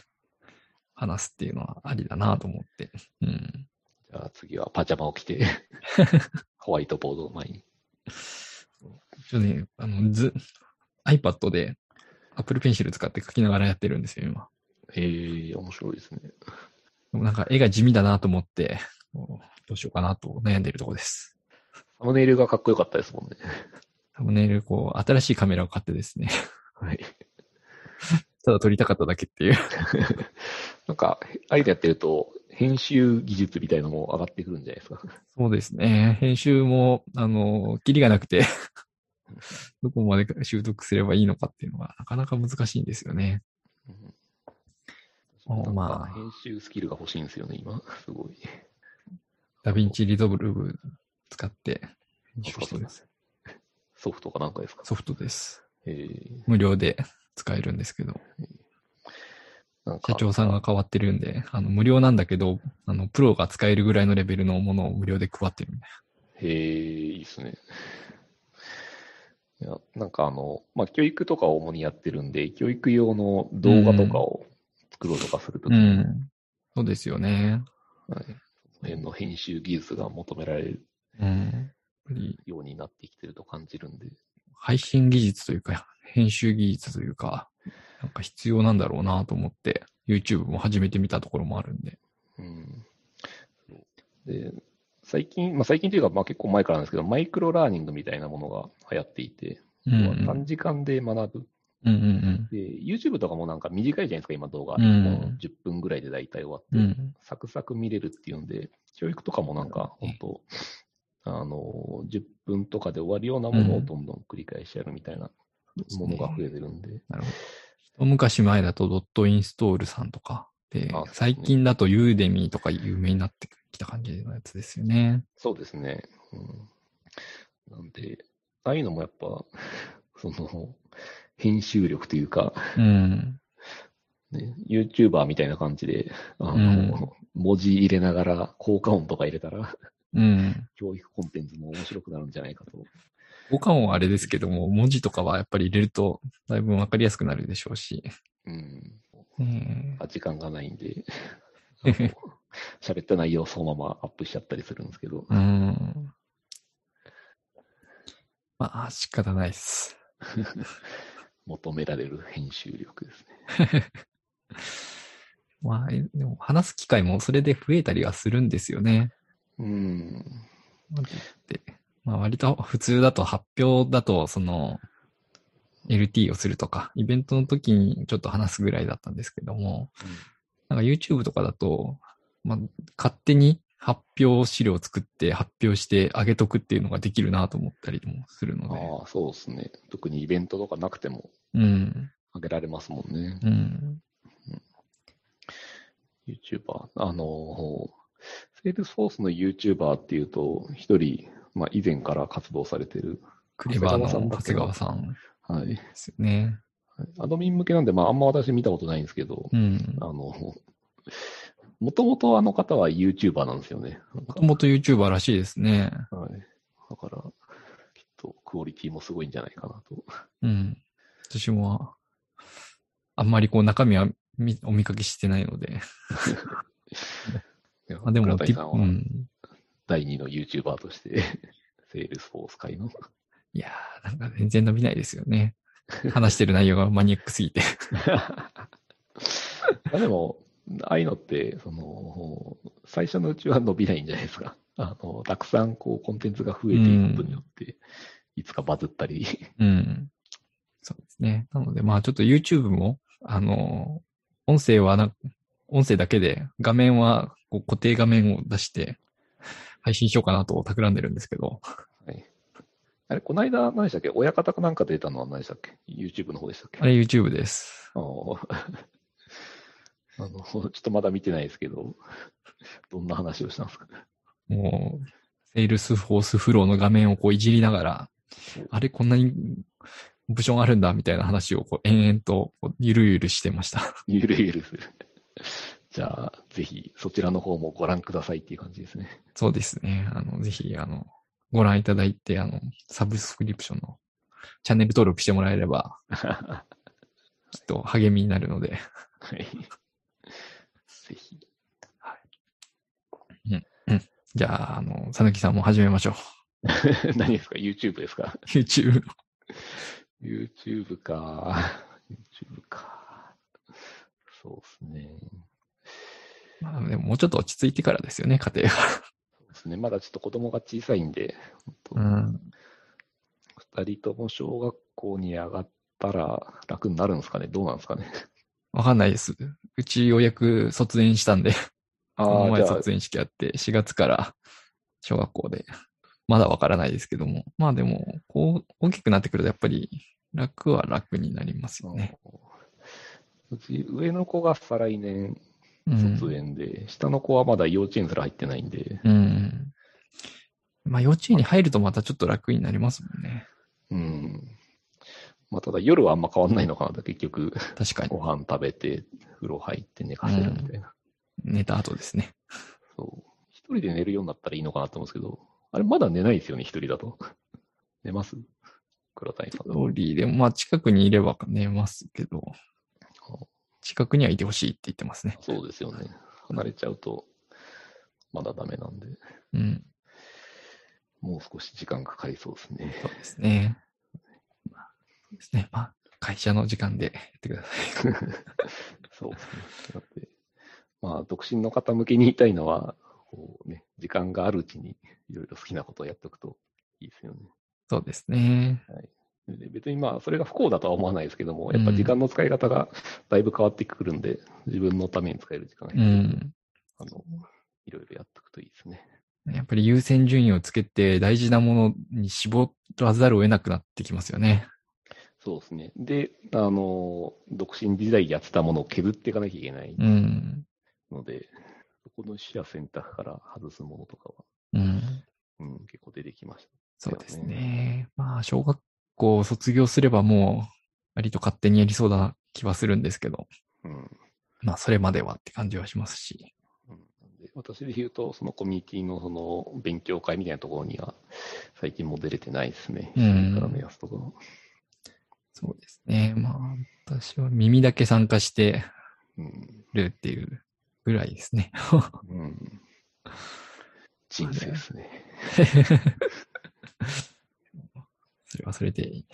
Speaker 1: 話すっていうのはありだなと思って。うん。
Speaker 2: じゃあ次はパジャマを着て、ホワイトボードの前に。
Speaker 1: ちょっとね、あの、ず、iPad で Apple Pencil 使って書きながらやってるんですよ、今。
Speaker 2: ええ面白いですね。
Speaker 1: でもなんか絵が地味だなと思って、どうしようかなと悩んでるとこです。
Speaker 2: サムネイルがかっこよかったですもんね。
Speaker 1: サムネイル、こう、新しいカメラを買ってですね、
Speaker 2: はい。
Speaker 1: ただ撮りたかっただけっていう。
Speaker 2: なんか、あえてやってると、編集技術みたいなのも上がってくるんじゃないですか。
Speaker 1: そうですね。編集も、あの、キリがなくて、どこまで習得すればいいのかっていうのがなかなか難しいんですよね。
Speaker 2: うん
Speaker 1: まあ
Speaker 2: か編集スキルが欲しいんですよね、今。すごい。
Speaker 1: DaVinci Resolve 使って編集してます。
Speaker 2: ソフトかなんかですか？
Speaker 1: ソフトです。
Speaker 2: えー
Speaker 1: 無料で使えるんですけど、社長さんが変わってるんで、あの、無料なんだけど、あの、プロが使えるぐらいのレベルのものを無料で配ってるみたい
Speaker 2: へえ、いいですね。いや、なんかあの、まあ、教育とかを主にやってるんで、教育用の動画とかを作ろうとかするとき
Speaker 1: な。う
Speaker 2: に、
Speaker 1: ん。そうですよね。
Speaker 2: はい、その辺の編集技術が求められる
Speaker 1: うん。
Speaker 2: ようになってきてると感じるんで、
Speaker 1: 配信技術というか、編集技術というか、なんか必要なんだろうなと思って、YouTube も始めてみたところもあるんで。
Speaker 2: うん。で、最近、まあ、最近というか、まあ、結構前からなんですけど、マイクロラーニングみたいなものが流行っていて、
Speaker 1: うん
Speaker 2: 要は短時間で学ぶ。
Speaker 1: うんうん
Speaker 2: で、YouTube とかもなんか短いじゃないですか、今動画。
Speaker 1: うん
Speaker 2: もう10分ぐらいで大体終わって、
Speaker 1: うん。
Speaker 2: サクサク見れるっていうんで、教育とかもなんか、本当あの、10分とかで終わるようなものをどんどん繰り返しやるみたいなものが増えてるんで、
Speaker 1: なるほど。一昔前だとドットインストールさんとか、で
Speaker 2: で
Speaker 1: 最近だとユーデミーとか有名になってきた感じのやつですよね。
Speaker 2: そうですね。うん、なんで、ああいうのもやっぱ、その、編集力というか、
Speaker 1: うん。
Speaker 2: ね、YouTuber みたいな感じで、あの、
Speaker 1: うん
Speaker 2: 文字入れながら効果音とか入れたら、
Speaker 1: うん。
Speaker 2: 教育コンテンツも面白くなるんじゃないかと。
Speaker 1: 効果音はあれですけども、文字とかはやっぱり入れると、だいぶわかりやすくなるでしょうし。
Speaker 2: うん。
Speaker 1: ね
Speaker 2: あ時間がないんで、喋った内容をそのままアップしちゃったりするんですけど、
Speaker 1: うん。まあ、仕方ないです。
Speaker 2: 求められる編集力ですね。
Speaker 1: まあ、でも話す機会もそれで増えたりはするんですよね。
Speaker 2: うん。
Speaker 1: なんて言ってまあ割と普通だと発表だと、その、LT をするとか、イベントの時にちょっと話すぐらいだったんですけども、なんか YouTube とかだと、まあ、勝手に発表資料を作って発表してあげとくっていうのができるなと思ったりもするので。
Speaker 2: ああ、そうですね。特にイベントとかなくても
Speaker 1: うん。
Speaker 2: あげられますもんね。
Speaker 1: うん。
Speaker 2: YouTuber。あの、セールスフォースの YouTuber っていうと、一人、まあ以前から活動されてる、
Speaker 1: クレバーの
Speaker 2: 長谷川さんはい。
Speaker 1: ですよね。
Speaker 2: アドミン向けなんで、まああんま私見たことないんですけど、
Speaker 1: うん。
Speaker 2: あの、もともとあの方は YouTuber なんですよね。
Speaker 1: もともと YouTuber らしいですね。
Speaker 2: はい。だから、きっとクオリティもすごいんじゃないかなと。
Speaker 1: うん。私も、あんまりこう中身は見お見かけしてないので。あでも、
Speaker 2: 倉谷さんは
Speaker 1: うん。
Speaker 2: 第二の YouTuber として、セールスフォース界の？
Speaker 1: いやー、なんか全然伸びないですよね。話してる内容がマニアックすぎて。
Speaker 2: ま あでも、ああいうのって、その、最初のうちは伸びないんじゃないですか。あの、たくさんこうコンテンツが増えていくことによって、いつかバズったり。
Speaker 1: うん。そうですね。なので、まあちょっと YouTube も、あの、音声はな、音声だけで、画面はこう固定画面を出して、配信しようかなと企んでるんですけど、
Speaker 2: はい、あれ、この間、何でしたっけ？親方かなんか出たのは何でしたっけ ?YouTube の方でしたっけ？
Speaker 1: あれ YouTube です。
Speaker 2: あー あの、ちょっとまだ見てないですけど、どんな話をしたんですか？
Speaker 1: もう、セールスフォースフローの画面をこういじりながら、あれこんなにオプションあるんだみたいな話をこう延々とこうゆるゆるしてました。
Speaker 2: ゆるゆるする。じゃあ、ぜひ、そちらの方もご覧くださいっていう感じですね。
Speaker 1: そうですね。あの、ぜひ、あの、ご覧いただいて、あの、サブスクリプションのチャンネル登録してもらえれば、
Speaker 2: は
Speaker 1: きっと励みになるので、
Speaker 2: い。ぜひ。
Speaker 1: じゃあ、あの、さぬきさんも始めましょう。
Speaker 2: 何ですか ?YouTube ですか
Speaker 1: ？YouTube。
Speaker 2: ?YouTube か。YouTube か。そうですね。
Speaker 1: まあ、でももうちょっと落ち着いてからですよね、家庭が。
Speaker 2: そうですね。まだちょっと子供が小さいんで、
Speaker 1: うん。
Speaker 2: 二人とも小学校に上がったら楽になるんですかね？どうなんですかね？
Speaker 1: わかんないです。うちようやく卒園したんで、
Speaker 2: あ
Speaker 1: この前卒園式やって、4月から小学校で、まだわからないですけども。まあでも、こう、大きくなってくるとやっぱり楽は楽になりますよね。
Speaker 2: うち上の子が再来年
Speaker 1: うん。
Speaker 2: 卒園で、下の子はまだ幼稚園すら入ってないんで、
Speaker 1: うん。まあ幼稚園に入るとまたちょっと楽になりますもんね。
Speaker 2: うん。まあ、ただ夜はあんま変わんないのかなと、結局、
Speaker 1: 確かに
Speaker 2: ご。飯食べて、風呂入って寝かせるみたいな。
Speaker 1: 寝た後ですね。
Speaker 2: そう。一人で寝るようになったらいいのかなと思うんですけど、あれまだ寝ないですよね、一人だと。寝ます？黒谷さん
Speaker 1: ストーリーでも、まあ近くにいれば寝ますけど、近くにはいてほしいって言ってますね。
Speaker 2: そうですよね。離れちゃうと、まだダメなんで、
Speaker 1: うん。
Speaker 2: もう少し時間かかりそうですね。
Speaker 1: そうですね。まあですね。まあ、会社の時間でやってください。
Speaker 2: そうですね。だって、まあ、独身の方向けに言いたいのは、こうね、時間があるうちにいろいろ好きなことをやっておくといいですよね。
Speaker 1: そうですね。
Speaker 2: で別にまあ、それが不幸だとは思わないですけども、やっぱ時間の使い方がだいぶ変わってくるんで、自分のために使える時間が
Speaker 1: うん。
Speaker 2: あの、いろいろやっておくといいですね。
Speaker 1: やっぱり優先順位をつけて大事なものに絞らざるを得なくなってきますよね。
Speaker 2: そうですね。で、あの、独身時代やってたものを削っていかなきゃいけない
Speaker 1: うん。
Speaker 2: ので、そこの視野選択から外すものとかは、
Speaker 1: うん。
Speaker 2: うん、結構出てきました。
Speaker 1: そうですね。まあ、小学校を卒業すればもう、割と勝手にやりそうな気はするんですけど、
Speaker 2: うん。
Speaker 1: まあ、それまではって感じはしますし。
Speaker 2: うんで私で言うと、そのコミュニティのその勉強会みたいなところには、最近も出れてないですね。
Speaker 1: うん
Speaker 2: からのやつとか。
Speaker 1: そうですね。まあ、私は耳だけ参加して
Speaker 2: うん。
Speaker 1: るっていうぐらいですね。
Speaker 2: うん。人生ですね。
Speaker 1: それはそれでい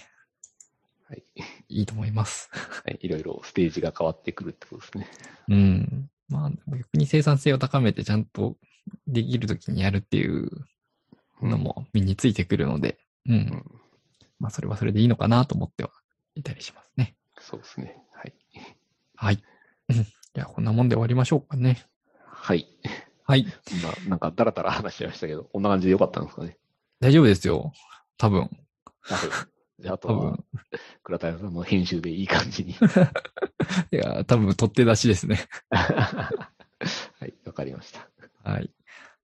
Speaker 2: はい。
Speaker 1: いと思います。
Speaker 2: はい。いろいろステージが変わってくるってことですね。
Speaker 1: うん。まあ、逆に生産性を高めてちゃんとできるときにやるっていうのも身についてくるので、うん。
Speaker 2: うん。
Speaker 1: まあ、それはそれでいいのかなと思ってはいたりしますね。
Speaker 2: そうですね。はい。
Speaker 1: はい。う んじゃあ、こんなもんで終わりましょうかね。
Speaker 2: はい。
Speaker 1: はい。
Speaker 2: まあ、なんか、だらだら話しちゃいましたけど、こんな感じでよかったんですかね。
Speaker 1: 大丈夫ですよ。多分。
Speaker 2: あそうじゃあ、あと
Speaker 1: 多
Speaker 2: は
Speaker 1: 分、。
Speaker 2: 倉田さんの編集でいい感じに。
Speaker 1: いや、多分取って出しですね。
Speaker 2: はい、わかりました。
Speaker 1: はい。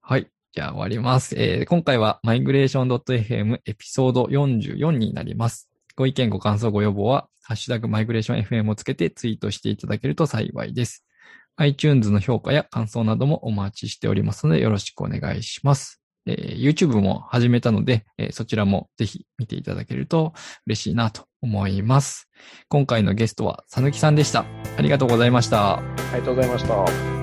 Speaker 1: はい。じゃあ終わります。えー今回は migration.fm エピソード44になります。ご意見、ご感想、ご要望は、ハッシュタグマイグレーション FM をつけてツイートしていただけると幸いです。iTunes の評価や感想などもお待ちしておりますのでよろしくお願いします。えー YouTube も始めたので、えーそちらもぜひ見ていただけると嬉しいなと思います。今回のゲストは、さぬきさんでした。ありがとうございました。
Speaker 2: ありがとうございました。